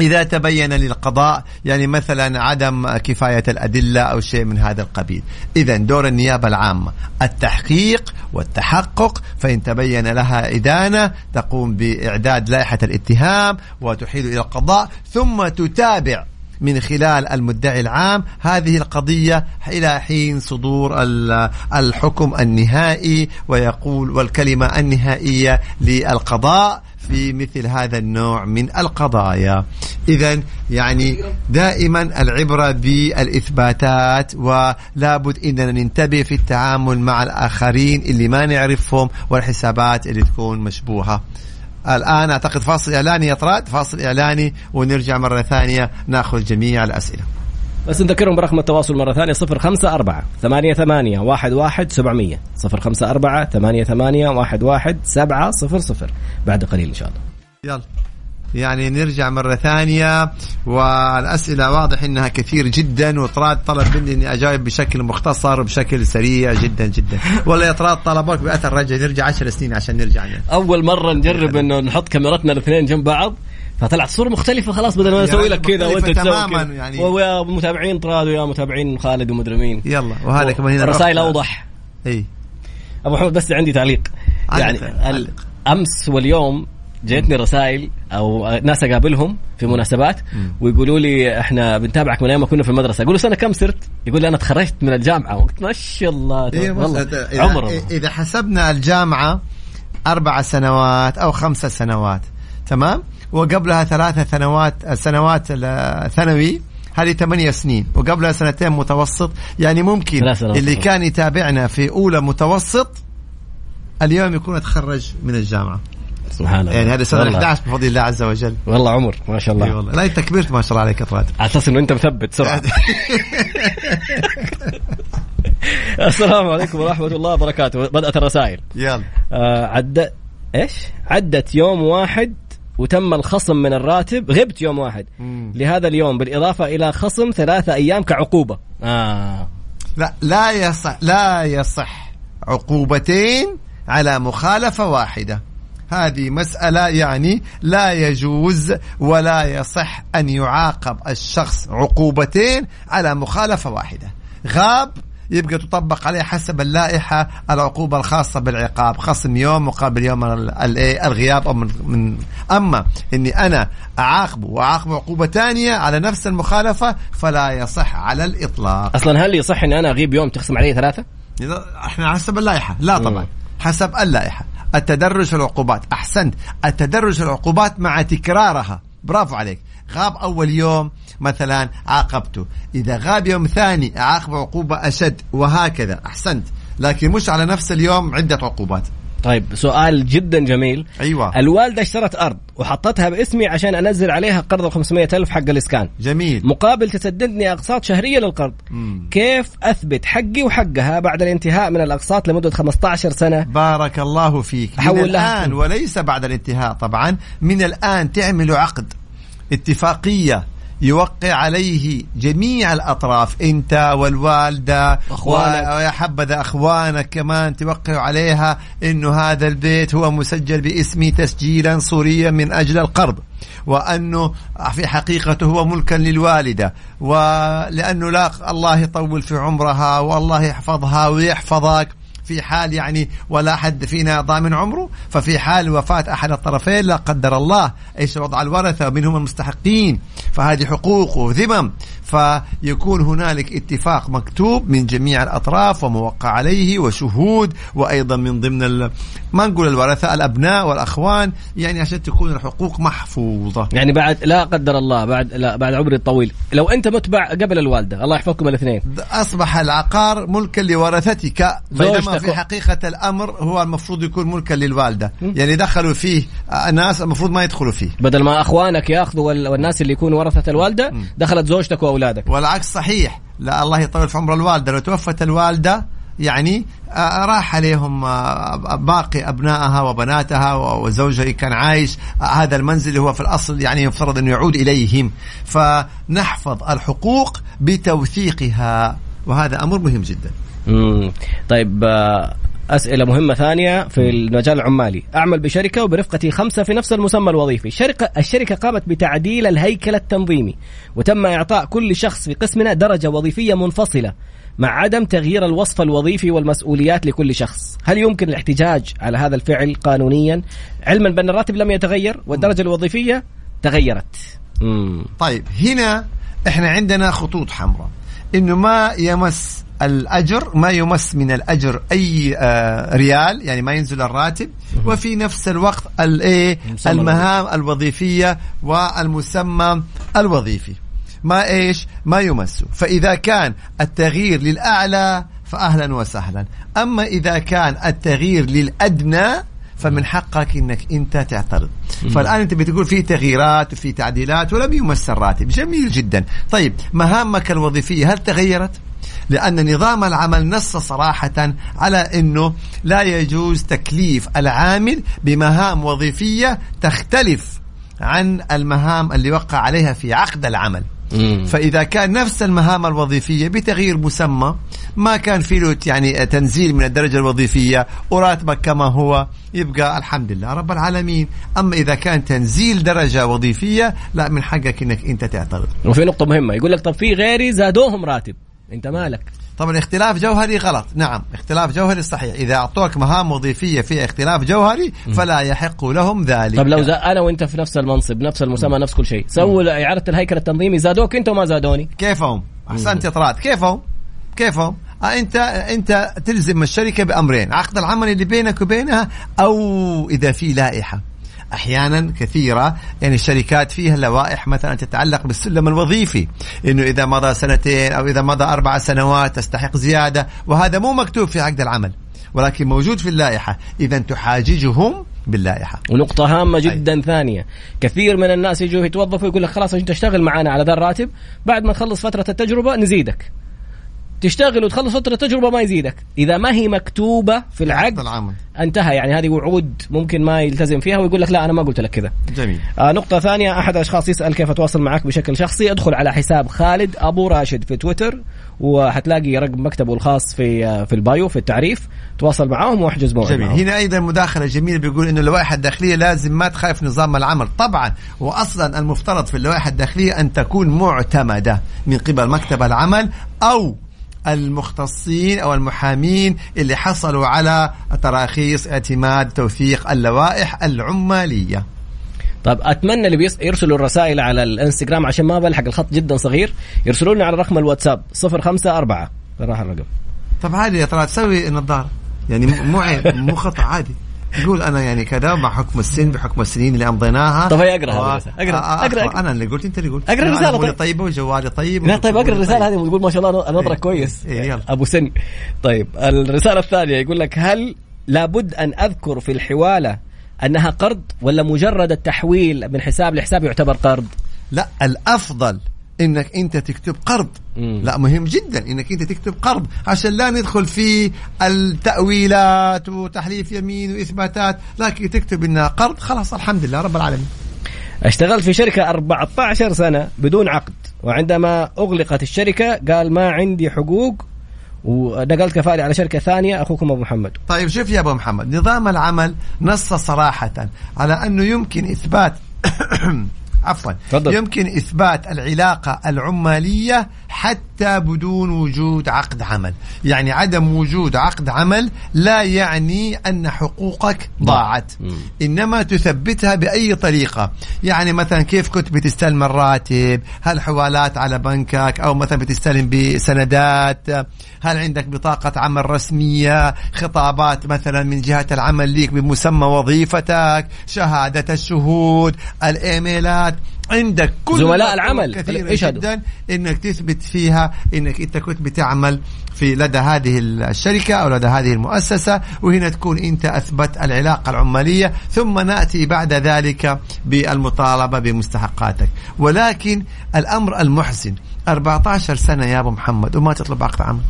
إذا تبين للقضاء يعني مثلا عدم كفاية الأدلة أو شيء من هذا القبيل. إذا دور النيابة العامة. التحقيق والتحقق فإن تبين لها إدانة تقوم بإعداد لائحة الاتهام وتحيل إلى القضاء ثم تتابع من خلال المدعي العام هذه القضية إلى حين صدور ال- الحكم النهائي ويقول والكلمة النهائية للقضاء. في مثل هذا النوع من القضايا. إذا يعني دائما العبرة بالإثباتات ولا بد إننا ننتبه في التعامل مع الآخرين اللي ما نعرفهم والحسابات اللي تكون مشبوهة. الآن أعتقد فاصل إعلاني يا فاصل إعلاني ونرجع مرة ثانية نأخذ جميع الأسئلة. بس نذكرهم برقم التواصل مرة ثانية صفر خمسة أربعة ثمانية ثمانية واحد واحد سبعمية. صفر خمسة أربعة ثمانية ثمانية واحد واحد سبعة صفر صفر. بعد قليل إن شاء الله. يلا. يعني نرجع مرة ثانية والأسئلة واضح إنها كثير جدا وطراد طلب مني إني أجاوب بشكل مختصر وبشكل سريع جدا جدا. والله يا طراد طلبوك بأثر رجع نرجع عشر سنين عشان نرجع. يعني. أول مرة نجرب إنه نحط كاميراتنا الاثنين جنب بعض. فطلعت صورة مختلفة خلاص بدل ما نسوي رجل لك كذا وأنت تسوي تماماً كذا. يعني. ويا متابعين طراد ويا متابعين خالد ومدري مين. يلا وهذا كمان هنا رسائل أوضح. إي. أبو محمد بس عندي تعليق. يعني. ال- أمس واليوم جيتني رسائل أو ناس أقابلهم في مناسبات ويقولوا لي إحنا بنتابعك من أيام ما كنا في المدرسة. أقول له سنة كم صرت؟ يقول لي أنا تخرجت من الجامعة. قلت ما شاء الله. إيه والله إذا, عمر. إذا حسبنا الجامعة أربع سنوات أو خمسة سنوات تمام؟ وقبلها ثلاثة سنوات سنوات الثانوي هذه ثمانية سنين. وقبلها سنتين متوسط يعني ممكن اللي. كان يتابعنا في أولى متوسط اليوم يكون تخرج من الجامعة. سبحان الله. يعني هذا سنة والله. 11 بفضل الله عز وجل. والله عمر ما شاء إي الله والله. لا انت كبرت ما شاء الله عليك يا على أساس إنه أنت مثبت سرعة. السلام عليكم ورحمة الله وبركاته. بدأت الرسائل. يلا. آه عد إيش؟ عدت يوم واحد وتم الخصم من الراتب غبت يوم واحد. مم. لهذا اليوم بالإضافة إلى خصم ثلاثة أيام كعقوبة. آه. لا لا يصح لا يصح عقوبتين على مخالفة واحدة. هذه مسألة يعني لا يجوز ولا يصح أن يعاقب الشخص عقوبتين على مخالفة واحدة. غاب يبقى تطبق عليه حسب اللائحة العقوبة الخاصة بالعقاب خصم يوم مقابل يوم إيه الغياب أو من, من أما أني أنا أعاقبه وأعاقبه عقوبة ثانية على نفس المخالفة فلا يصح على الإطلاق. أصلا هل يصح إني أنا أغيب يوم تخصم علي ثلاثة؟ إحنا حسب اللائحة. لا طبعا. حسب اللائحة. التدرج العقوبات. أحسنت. التدرج العقوبات مع تكرارها. برافو عليك. غاب أول يوم مثلا عاقبته. إذا غاب يوم ثاني أعاقب عقوبة أشد وهكذا. أحسنت. لكن مش على نفس اليوم عدة عقوبات. طيب سؤال جدا جميل. أيوة. الوالدة اشترت أرض وحطتها باسمي عشان أنزل عليها قرض ال 500 ألف حق الإسكان. جميل. مقابل تسددني أقساط شهرية للقرض. مم. كيف أثبت حقي وحقها بعد الانتهاء من الأقساط لمدة 15 سنة؟ بارك الله فيك. من. الآن وليس بعد الانتهاء طبعا من الآن تعمل عقد اتفاقية يوقع عليه جميع الأطراف أنت والوالدة أخوانك. ويا حبذا أخوانك كمان توقعوا عليها أنه هذا البيت هو مسجل باسمي تسجيلا صوريا من أجل القرض وأنه في حقيقته هو ملكا للوالدة ولأنه لا الله يطول في عمرها والله يحفظها ويحفظك في حال يعني ولا حد فينا ضامن عمره ففي حال وفاة أحد الطرفين لا قدر الله إيش وضع الورثة ومنهم المستحقين. فهذه حقوق وذمم. فيكون هنالك اتفاق مكتوب من جميع الأطراف وموقع عليه وشهود وأيضا من ضمن ال... ما نقول الورثة الأبناء والأخوان يعني عشان تكون الحقوق محفوظة. يعني بعد لا قدر الله بعد لا بعد عمري الطويل لو أنت مت بع- قبل الوالدة الله يحفظكم الاثنين. أصبح العقار ملكا لورثتك بينما. في حقيقة الأمر هو المفروض يكون ملكا للوالدة. يعني دخلوا فيه ناس المفروض ما يدخلوا فيه. بدل ما أخوانك يأخذوا وال- والناس اللي يكونوا ورثة الوالدة دخلت زوجتك واولادك والعكس صحيح. لا الله يطول في عمر الوالدة. لو توفت الوالدة يعني آه، راح عليهم آه، باقي أبنائها وبناتها وزوجها كان عايش. آه، هذا المنزل اللي هو في الأصل يعني يفترض أنه يعود إليهم. فنحفظ الحقوق بتوثيقها وهذا أمر مهم جدا. مم. طيب أسئلة مهمة ثانية في المجال العمالي. أعمل بشركة وبرفقتي خمسة في نفس المسمى الوظيفي. الشركة, الشركة قامت بتعديل الهيكل التنظيمي وتم إعطاء كل شخص في قسمنا درجة وظيفية منفصلة مع عدم تغيير الوصف الوظيفي والمسؤوليات لكل شخص. هل يمكن الاحتجاج على هذا الفعل قانونيا؟ علما بأن الراتب لم يتغير والدرجة الوظيفية تغيرت. مم. طيب هنا إحنا عندنا خطوط حمراء. إنه ما يمس الأجر ما يمس من الأجر أي آه ريال يعني ما ينزل الراتب. وفي نفس الوقت المسمى المهام الوظيفية والمسمى الوظيفي. ما إيش؟ ما يمس. فإذا كان التغيير للأعلى فاهلا وسهلا. أما إذا كان التغيير للأدنى فمن حقك إنك أنت تعترض. فالآن أنت بتقول في تغييرات وفي تعديلات ولم يمس الراتب. جميل جدا. طيب مهامك الوظيفية هل تغيرت؟ لأن نظام العمل نص صراحة على أنه لا يجوز تكليف العامل بمهام وظيفية تختلف عن المهام اللي وقع عليها في عقد العمل. مم. فإذا كان نفس المهام الوظيفية بتغيير مسمى ما كان في له يعني تنزيل من الدرجة الوظيفية وراتبك كما هو يبقى الحمد لله رب العالمين. أما إذا كان تنزيل درجة وظيفية لا من حقك أنك أنت تعترض. وفي نقطة مهمة يقول لك طب في غيري زادوهم راتب أنت مالك؟ طبعا اختلاف جوهري غلط. نعم اختلاف جوهري صحيح. إذا أعطوك مهام وظيفية فيها اختلاف جوهري فلا يحق لهم ذلك. طب لو زا... أنا وأنت في نفس المنصب نفس المسمى نفس كل شيء سووا اعاده الهيكل التنظيمي زادوك أنت وما زادوني. كيفهم؟ أحسنت يا طراد. كيفهم؟ كيفهم؟ آه أنت أنت تلزم الشركة بأمرين عقد العمل اللي بينك وبينها أو إذا في لائحة. أحيانا كثيرة يعني الشركات فيها لوائح مثلا تتعلق بالسلم الوظيفي إنه إذا مضى سنتين أو إذا مضى أربع سنوات تستحق زيادة وهذا مو مكتوب في عقد العمل ولكن موجود في اللائحة. اذا تحاججهم باللائحة. ونقطة هامة جدا أي. ثانية. كثير من الناس يجوا يتوظفوا يقول لك خلاص أنت اشتغل معنا على ذا الراتب بعد ما نخلص فترة التجربة نزيدك. تشتغل وتخلص فترة التجربة ما يزيدك. إذا ما هي مكتوبة في العقد العمل. انتهى. يعني هذه وعود ممكن ما يلتزم فيها ويقول لك لا أنا ما قلت لك كذا. جميل. آه نقطة ثانية أحد الأشخاص يسأل كيف أتواصل معك بشكل شخصي؟ ادخل على حساب خالد أبو راشد في تويتر وحتلاقي رقم مكتبه الخاص في آه في البايو في التعريف. تواصل معاهم واحجز موعد جميل. معهم. هنا أيضا مداخلة جميلة بيقول إنه اللوائح الداخلية لازم ما تخالف نظام العمل. طبعا واصلا المفترض في اللوائح الداخلية أن تكون معتمدة من قبل مكتب العمل أو المختصين أو المحامين اللي حصلوا على تراخيص اعتماد توثيق اللوائح العمالية. طيب أتمنى اللي. يرسلوا الرسائل على الإنستغرام عشان ما بلحق الخط جدا صغير. يرسلوا لنا على رقم الواتساب 054 راح الرقم. طب عادي يا ترى تسوي نظارة؟ يعني مو عيب مو خطأ عادي. يقول أنا يعني كذا مع حكم السن بحكم السنين اللي أمضيناها طب هي. أقرأ. آه، آه، أقرأ. أقرأ. أنا اللي قلت أنت اللي قلت الرسالة أموري طيب. طيبة وجوالي طيب لا طيب أقرأ الرسالة طيب. هذه وتقول ما شاء الله نظرك إيه. كويس إيه،. أبو سن طيب الرسالة الثانية يقول لك هل لابد أن أذكر في الحوالة أنها قرض ولا مجرد التحويل من حساب لحساب يعتبر قرض؟ لا الأفضل إنك أنت تكتب قرض. مم. لا مهم جدا إنك أنت تكتب قرض عشان لا ندخل في التأويلات وتحليف يمين وإثباتات لكن تكتب إنها قرض خلاص الحمد لله رب العالمين. اشتغلت في شركة 14 سنة بدون عقد وعندما أغلقت الشركة قال ما عندي حقوق ونقلت كفالي على شركة ثانية أخوكم أبو محمد. طيب شوف يا أبو محمد نظام العمل نص صراحة على أنه يمكن إثبات عفوا تفضل. يمكن إثبات العلاقة العمالية حتى بدون وجود عقد عمل. يعني عدم وجود عقد عمل لا يعني أن حقوقك ضاعت. مم. إنما تثبتها بأي طريقة. يعني مثلا كيف كنت بتستلم الراتب؟ هل حوالات على بنكك؟ أو مثلا بتستلم بسندات؟ هل عندك بطاقة عمل رسمية؟ خطابات مثلا من جهة العمل ليك بمسمى وظيفتك؟ شهادة الشهود؟ الإيميلات؟ عندك كل زملاء العمل. كثيرة هذا؟ جدا إنك تثبت فيها إنك أنت كنت بتعمل في لدى هذه الشركة أو لدى هذه المؤسسة وهنا تكون أنت أثبت العلاقة العمالية ثم نأتي بعد ذلك بالمطالبة بمستحقاتك ولكن الأمر المحزن 14 سنة يا أبو محمد وما تطلب عقد عمل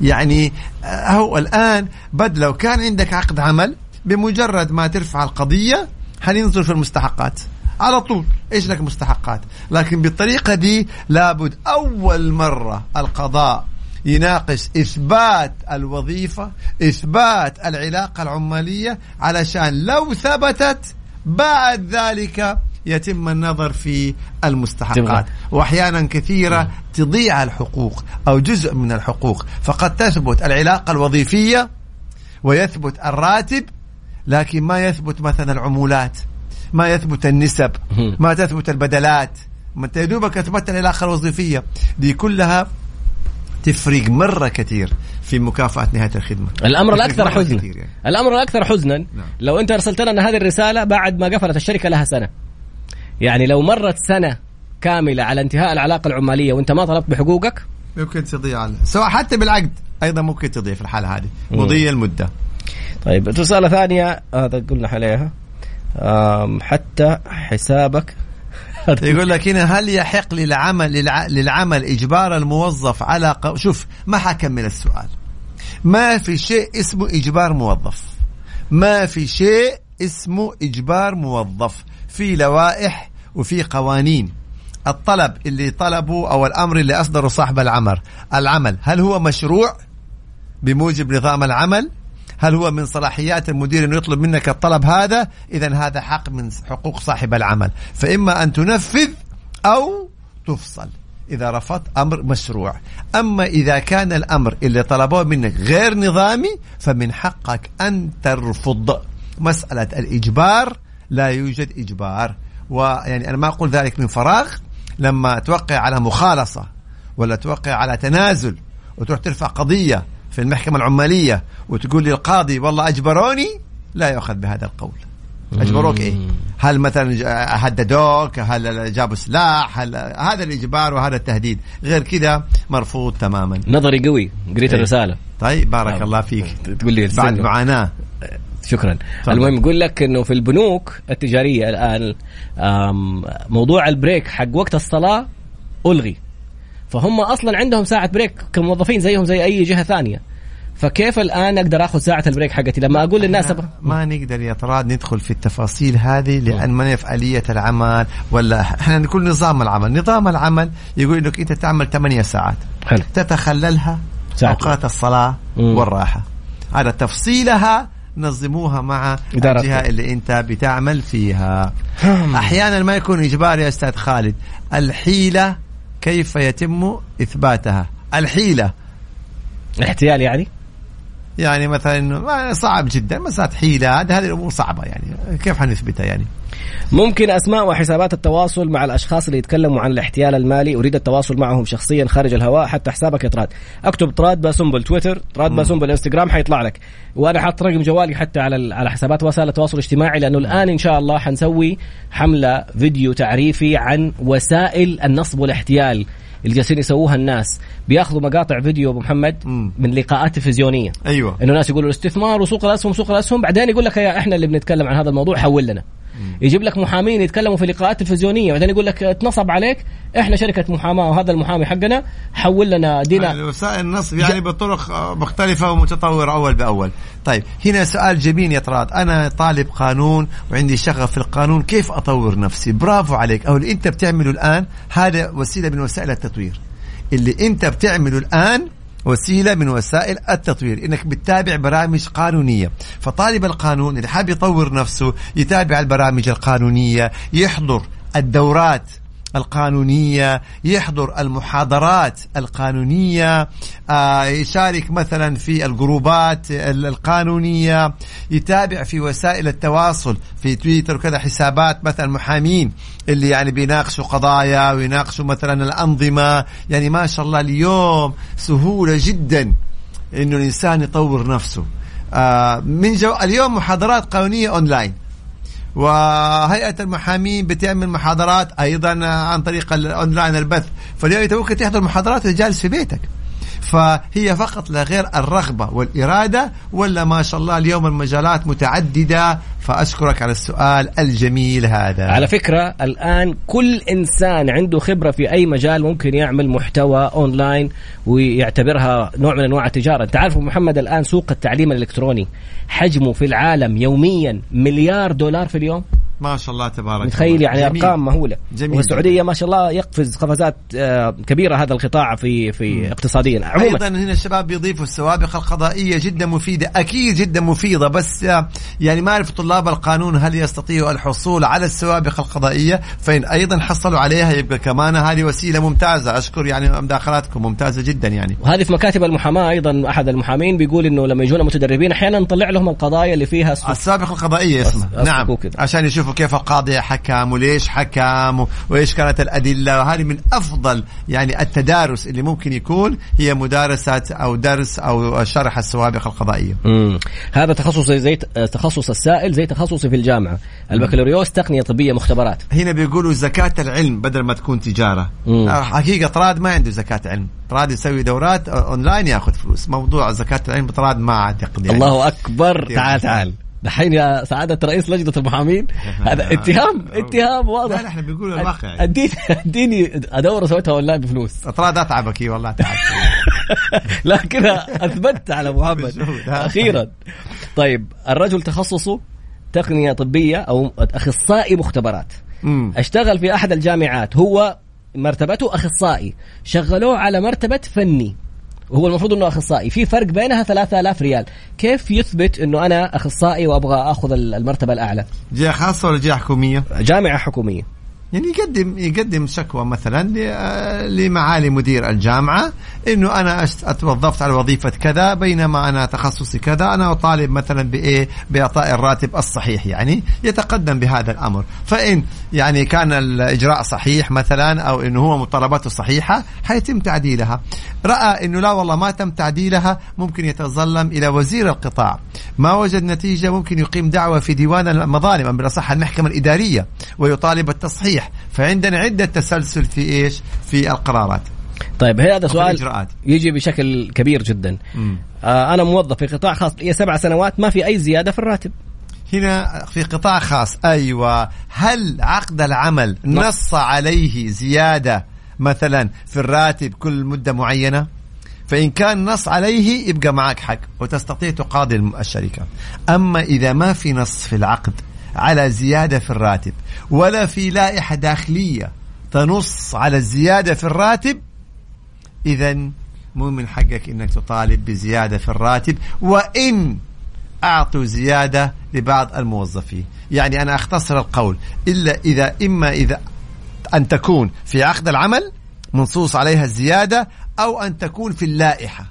يعني آه، هو الآن بد لو كان عندك عقد عمل بمجرد ما ترفع القضية حننظر في المستحقات على طول. إيش لك مستحقات؟ لكن بالطريقة دي لابد أول مرة القضاء يناقش إثبات الوظيفة إثبات العلاقة العمالية علشان لو ثبتت بعد ذلك يتم النظر في المستحقات. وأحيانا كثيرة تضيع الحقوق أو جزء من الحقوق. فقد تثبت العلاقة الوظيفية ويثبت الراتب لكن ما يثبت مثلا العمولات. ما يثبت النسب ما تثبت البدلات. ما انت يا دوبك اثبتت العلاقه الوظيفيه دي كلها تفرق مرة كثير في مكافأة نهاية الخدمة. الأمر الأكثر حزنا. يعني. الأمر الأكثر حزنا لو أنت أرسلت لنا هذه الرسالة بعد ما قفلت الشركة لها سنة. يعني لو مرت سنة كاملة على انتهاء العلاقة العمالية وأنت ما طلبت بحقوقك؟ ممكن تضيع سواء حتى بالعقد أيضا ممكن تضيع في الحالة هذه. مضي المدة. طيب رساله ثانية هذا قلنا عليها. حتى حسابك. يقول لك هنا هل يحق للعمل للع... للعمل إجبار الموظف على ق... شوف ما حكمل السؤال. ما في شيء اسمه إجبار موظف. ما في شيء اسمه إجبار موظف. في لوائح وفي قوانين. الطلب اللي طلبه أو الأمر اللي أصدره صاحب العمل العمل هل هو مشروع بموجب نظام العمل؟ هل هو من صلاحيات المدير إنه يطلب منك الطلب هذا؟ اذا هذا حق من حقوق صاحب العمل. فإما أن تنفذ أو تفصل. إذا رفضت أمر مشروع. أما إذا كان الأمر اللي طلبوه منك غير نظامي فمن حقك أن ترفض. مسألة الإجبار لا يوجد إجبار. ويعني أنا ما أقول ذلك من فراغ. لما توقع على مخالصة ولا توقع على تنازل وتروح ترفع قضية في المحكمة العمالية وتقول للقاضي والله أجبروني لا يؤخذ بهذا القول أجبروك إيه؟ هل مثلا هددوك؟ هل جابوا سلاح؟ هل هذا الإجبار وهذا التهديد، غير كذا مرفوض تماما. نظري قوي قريت إيه. الرسالة طيب بارك. الله فيك. تقول لي بعد. معاناة شكرا تفضل. المهم يقول لك إنه في البنوك التجارية الآن موضوع ال break حق وقت الصلاة ألغي فهم أصلا عندهم ساعة break كموظفين زيهم زي أي جهة ثانية. فكيف الآن أقدر آخذ ساعة ال break حقتي؟ لما أقول للناس أبغى ما نقدر يا طراد ندخل في التفاصيل هذه لأن ما نعرف آلية العمل ولا إحنا نقول نظام العمل، نظام العمل يقول إنك أنت تعمل 8 ساعات. حلو. تتخللها ساعة. أوقات الصلاة مم. والراحة. على تفصيلها نظموها مع إدارة. الجهة اللي أنت بتعمل فيها. أحيانا ما يكون إجباري يا أستاذ خالد. الحيلة كيف يتم إثباتها؟ الحيلة. الاحتيال يعني؟ يعني مثلا صعب جدا مسألة حيلة هذه هذه الأمور صعبة يعني كيف حنثبتها يعني؟ ممكن أسماء وحسابات التواصل مع الأشخاص اللي يتكلموا عن الاحتيال المالي. أريد التواصل معهم شخصيا خارج الهواء. حتى حسابك يا طراد أكتب طراد باسنبل تويتر طراد باسنبل انستغرام حيطلع لك. وأنا حاط رقم جوالي حتى على على حسابات وسائل التواصل الاجتماعي لأنه الآن إن شاء الله حنسوي حملة فيديو تعريفي عن وسائل النصب والاحتيال اللي جالسين يسووها الناس. بياخذوا مقاطع فيديو أبو محمد مم. من لقاءات تلفزيونية. أيوة. إنه الناس يقولوا الاستثمار وسوق الأسهم سوق الأسهم. بعدين يقول لك يا إحنا اللي بنتكلم عن هذا الموضوع حول لنا. يجيب لك محامين يتكلموا في لقاءات تلفزيونية بعدين يقول لك اتنصب عليك إحنا شركة محاماة وهذا المحامي حقنا حول لنا دينا. وسائل النصب يعني بطرق مختلفة ومتطورة أول بأول. طيب هنا سؤال جميل يا طراد. أنا طالب قانون وعندي شغف في القانون كيف أطور نفسي؟ برافو عليك. أو اللي أنت بتعمله الآن هذا وسيلة من وسائل التطوير. اللي أنت بتعمله الآن وسيلة من وسائل التطوير. إنك بتتابع برامج قانونية. فطالب القانون اللي حاب يطور نفسه يتابع البرامج القانونية يحضر الدورات القانونية يحضر المحاضرات القانونية آه، يشارك مثلا في الجروبات ال- القانونية يتابع في وسائل التواصل في تويتر وكذا حسابات مثلا محامين اللي يعني بيناقشوا قضايا ويناقشوا مثلا الأنظمة. يعني ما شاء الله اليوم سهولة جدا إنه الإنسان يطور نفسه. آه من جو اليوم محاضرات قانونية أونلاين. وهيئة المحامين بتعمل محاضرات أيضا عن طريق الاونلاين البث. فاليوم انت ممكن تحضر محاضرات وانت جالس في بيتك. فهي فقط لا غير الرغبة والإرادة ولا ما شاء الله اليوم المجالات متعددة. فأشكرك على السؤال الجميل هذا. على فكرة الآن كل إنسان عنده خبرة في أي مجال ممكن يعمل محتوى أونلاين ويعتبرها نوع من أنواع التجارة. انت عارف محمد الآن سوق التعليم الإلكتروني حجمه في العالم يوميا مليار دولار في اليوم؟ ما شاء الله تبارك متخيل. يعني جميل. أرقام مهولة. جميل. والسعودية ما شاء الله يقفز قفزات آه، كبيرة هذا القطاع في في اقتصاديا. عموما. أيضا هنا الشباب بيضيفوا السوابق القضائية جدا مفيدة أكيد جدا مفيدة بس آه، يعني ما اعرف طلاب القانون هل يستطيعوا الحصول على السوابق القضائية فإن أيضا حصلوا عليها يبقى كمان هذه وسيلة ممتازة. أشكر يعني مداخلاتكم ممتازة جدا يعني. وهذه في مكاتب المحاماة أيضا أحد المحامين بيقول إنه لما يجونا متدربين أحيانا نطلع لهم القضايا اللي فيها سوء السابقة القضائية اسمه أص- نعم. عشان يشوفوا كيف القاضي حكم وليش حكم وإيش كانت الأدلة. وهذه من أفضل يعني التدارس اللي ممكن يكون هي مدارسة أو درس أو شرح السوابق القضائية. مم. هذا تخصص زي تخصص السائل زي تخصصي في الجامعة. البكالوريوس تقنية طبية مختبرات. هنا بيقولوا زكاة العلم بدل ما تكون تجارة. مم. حقيقة طراد ما عنده زكاة علم. طراد يسوي دورات أونلاين ياخذ فلوس. موضوع زكاة العلم طراد ما أعتقد يعني الله أكبر. تعال. تعال. دحين يا سعادة رئيس لجنة المحامين. هذا اتهام اتهام واضح. لا لا إحنا بنقول الواقع. اديني أديني أدور سويتها أونلاين بفلوس. طراد اتعبك إي والله تعب. كذا اثبتت على محمد. أخيرا. طيب الرجل تخصصه تقنية طبية أو أخصائي مختبرات. اشتغل في أحد الجامعات. هو مرتبته أخصائي. شغلوه على مرتبة فني. وهو المفروض إنه أخصائي. في فرق بينها 3000 ريال. كيف يثبت إنه أنا أخصائي وأبغى أخذ المرتبة الأعلى؟ جهة خاصة ولا جهة حكومية؟ جامعة حكومية. يعني يقدم يقدم شكوى مثلا آه، لمعالي مدير الجامعة إنه أنا أتوظفت على وظيفة كذا بينما أنا تخصصي كذا أنا أطالب مثلا بإيه؟ بإعطاء الراتب الصحيح يعني يتقدم بهذا الأمر. فإن يعني كان الإجراء صحيح مثلا أو انه هو مطالباته صحيحة حيتم تعديلها. رأى إنه لا والله ما تم تعديلها ممكن يتظلم إلى وزير القطاع. ما وجد نتيجة ممكن يقيم دعوة في ديوان المظالم بالأصح المحكمة الإدارية ويطالب التصحيح فعندنا عدة تسلسل في إيش؟ في القرارات. طيب هذا سؤال الإجراءات. يجي بشكل كبير جدا. مم. آه أنا موظف في قطاع خاص لي سبع سنوات ما في أي زيادة في الراتب. هنا في قطاع خاص أيوه. هل عقد العمل نص عليه زيادة مثلا في الراتب كل مدة معينة؟ فإن كان نص عليه يبقى معك حق وتستطيع تقاضي الشركة. أما إذا ما في نص في العقد على زيادة في الراتب ولا في لائحة داخلية تنص على الزيادة في الراتب. إذا مو من حقك أنك تطالب بزيادة في الراتب وإن أعطوا زيادة لبعض الموظفين. يعني أنا أختصر القول إلا إذا إما إذا أن تكون في عقد العمل منصوص عليها الزيادة أو أن تكون في اللائحة.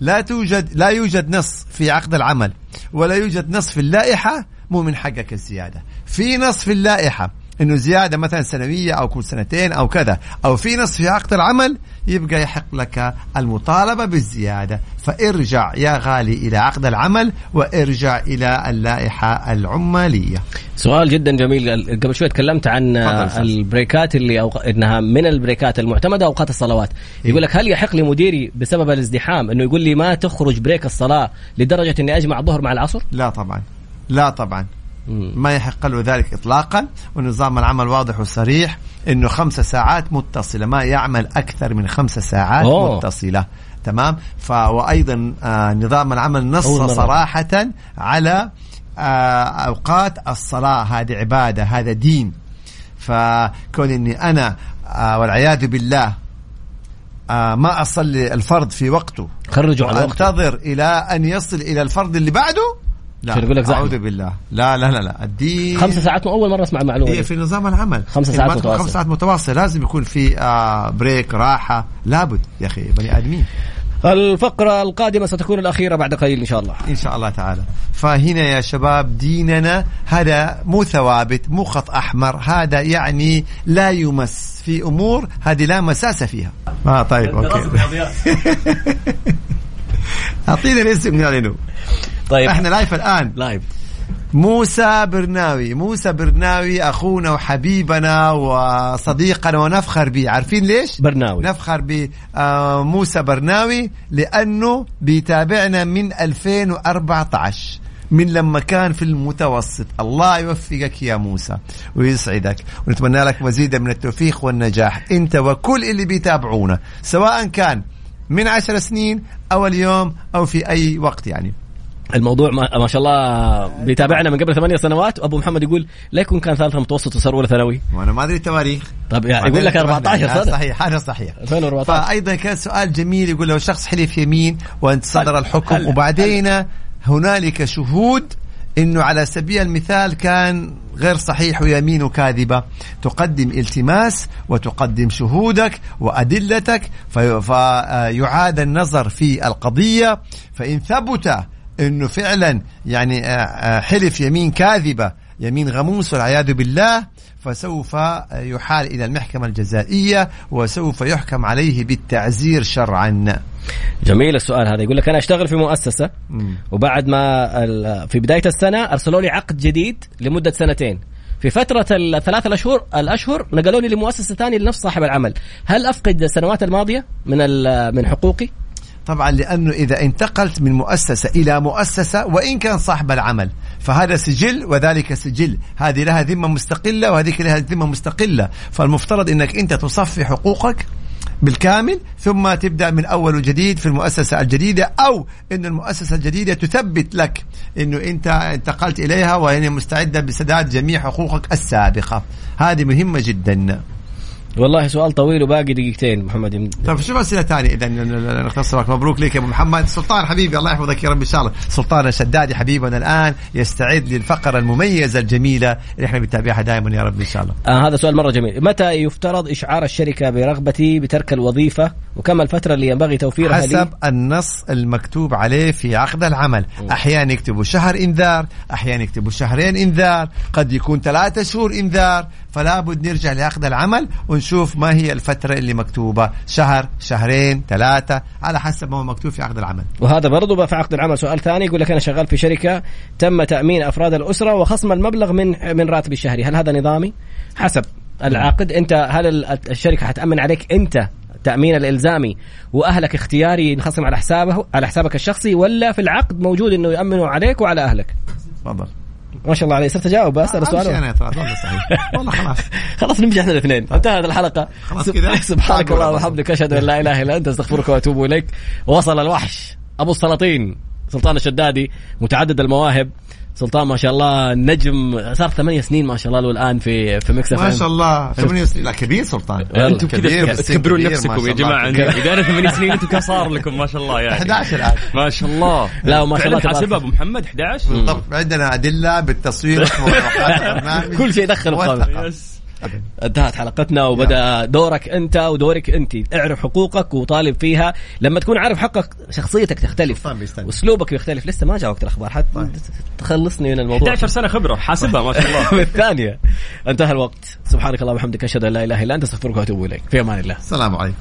لا توجد لا يوجد نص في عقد العمل ولا يوجد نص في اللائحة مو من حقك الزيادة. في نص في اللائحة إنه زيادة مثلا سنوية أو كل سنتين أو كذا أو في نص في عقد العمل يبقى يحق لك المطالبة بالزيادة. فارجع يا غالي إلى عقد العمل وارجع إلى اللائحة العمالية. سؤال جدا جميل. قبل شوي تكلمت عن. ال breakات اللي أو... إنها من ال breakات المعتمدة اوقات الصلوات. يقول لك هل يحق لمديري بسبب الازدحام إنه يقول لي ما تخرج break الصلاة لدرجة إني أجمع الظهر مع العصر؟ لا طبعا. لا طبعا. ما يحق له ذلك اطلاقا ونظام العمل واضح وصريح إنه خمسة ساعات متصلة ما يعمل أكثر من خمسة ساعات أوه. متصلة تمام ف وأيضا آه نظام العمل نص. صراحة على آه أوقات الصلاة هذه عبادة هذا دين فكون إني أنا آه والعياذ بالله آه ما أصلي الفرض في وقته خرجوا عن وقته وأنتظر إلى أن يصل إلى الفرض اللي بعده لا عشان يقول لك زحمة. أعوذ بالله. لا لا لا لا. الدين خمس ساعات مو أول مرة أسمع المعلومة دي. في نظام العمل. خمس إذا ساعات متواصل. خمس ساعات متواصل لازم يكون في آه بريك راحة. لابد يا أخي بني آدمين. الفقرة القادمة ستكون الأخيرة بعد قليل إن شاء الله. إن شاء الله تعالى. فهنا يا شباب ديننا هذا مو ثوابت مو خط أحمر. هذا يعني لا يمس في أمور هذه لا مساس فيها. آه طيب okay. اعطينا الاسم نعلنه طيب. إحنا live الآن. live موسى برناوي. موسى برناوي أخونا وحبيبنا وصديقنا ونفخر به. عارفين ليش؟ برناوي. نفخر بموسى برناوي لأنه بيتابعنا من 2014 من لما كان في المتوسط. الله يوفقك يا موسى ويسعدك. ونتمنى لك مزيد من التوفيق والنجاح. أنت وكل اللي بيتابعونا سواء كان من عشر سنين أو اليوم أو في أي وقت يعني. الموضوع ما, ما شاء الله بيتابعنا من قبل ثمانية سنوات. وابو محمد يقول لا يكون كان ثالثه متوسط وصار اولى ثانوي. وأنا ما أدري التواريخ. طب يعني يقول لك 14 آه، سنه صحيح هذا صحيح. 2014 فايضا كان سؤال جميل يقول لو شخص حلف يمين وانت صدر الحكم. وبعدين هنالك شهود إنه على سبيل المثال كان غير صحيح ويمين كاذبه تقدم التماس وتقدم شهودك وأدلتك في- فيعاد النظر في القضية. فإن ثبت إنه فعلا يعني آه، آه، حلف يمين كاذبة يمين غموس والعياذ بالله فسوف يحال إلى المحكمة الجزائية وسوف يحكم عليه بالتعزير شرعا. جميل السؤال هذا. يقول لك أنا أشتغل في مؤسسة وبعد ما في بداية السنة أرسلوا لي عقد جديد لمدة سنتين. في فترة الثلاث الأشهر الأشهر نقلوني لمؤسسة ثانية لنفس صاحب العمل، هل أفقد السنوات الماضية من من حقوقي؟ طبعا لأنه إذا انتقلت من مؤسسة إلى مؤسسة وإن كان صاحب العمل. فهذا سجل وذلك سجل. هذه لها ذمة مستقلة وهذيك لها ذمة مستقلة. فالمفترض إنك أنت تصفي حقوقك بالكامل ثم تبدأ من أول وجديد في المؤسسة الجديدة أو إن المؤسسة الجديدة تثبت لك إنه أنت انتقلت إليها وهي مستعدة بسداد جميع حقوقك السابقة. هذه مهمة جدا. والله سؤال طويل وباقي دقيقتين محمد. طيب شوف أسئلة ثانية إذا نختصر. مبروك لك يا أبو محمد. سلطان حبيبي الله يحفظك يا رب إن شاء الله. سلطان الشدادي حبيبنا الآن يستعد للفقرة المميزة الجميلة اللي إحنا بنتابعها دائما يا رب إن شاء الله. آه هذا سؤال مرة جميل. متى يفترض إشعار الشركة برغبتي بترك الوظيفة؟ وكم الفترة اللي ينبغي توفيرها حسب لي النص المكتوب عليه في عقد العمل. أحيانا يكتبوا شهر إنذار أحيانا يكتبوا شهرين إنذار. قد يكون ثلاثة شهور إنذار. فلا بد نرجع لعقد العمل ونشوف ما هي الفترة اللي مكتوبة. شهر شهرين ثلاثة على حسب ما هو مكتوب في عقد العمل. وهذا برضو بقى في عقد العمل. سؤال ثاني يقول لك أنا شغال في شركة تم تأمين أفراد الأسرة وخصم المبلغ من من راتبي الشهري. هل هذا نظامي؟ حسب. العقد أنت هل ال- الشركة حتأمن عليك أنت تأمين الإلزامي وأهلك اختياري ينخصم على حسابه على حسابك الشخصي ولا في العقد موجود أنه يأمنوا عليك وعلى أهلك؟ تفضل. ما شاء الله عليه. صرت أجاوب أسأل سؤال. أنا والله صحيح والله خلاص. خلاص نمشي إحنا الاثنين. انتهت الحلقة. خلاص كذا؟ سبحانك تعال اللهم وبحمدك أشهد أن لا إله إلا أنت أستغفرك وأتوب إليك. وصل الوحش أبو السلاطين سلطان الشدادي متعدد المواهب. سلطان ما شاء الله نجم صار ثمانية سنين ما شاء الله له الآن في في مكس ما شاء الله. ثمانية سنين. لا كبير سلطان. أنتم كبير كذا تكبرون نفسكم ما يا شاء الله. جماعة. اذا أنا ثمان سنين أنتم كم صار لكم ما شاء الله يعني. 11 الان ما شاء الله. لا، وما شاء الله فعلاً تبارك حاسبها أبو محمد 11 بالضبط. عندنا أدلة بالتصوير. كل شيء دخل انتهت حلقتنا وبدأ دورك أنت ودورك أنت. اعرف حقوقك وطالب فيها. لما تكون عارف حقك شخصيتك تختلف. طيب،. اسلوبك بيختلف لسه ما جاء وقت الأخبار. حتى تخلصني من الموضوع. 11 سنة خبرة. حاسبها ما شاء الله. بالثانية. انتهى الوقت. سبحانك اللهم وبحمدك أشهد أن لا إله إلا أنت أستغفرك وأتوب إليك. في أمان الله. السلام عليكم.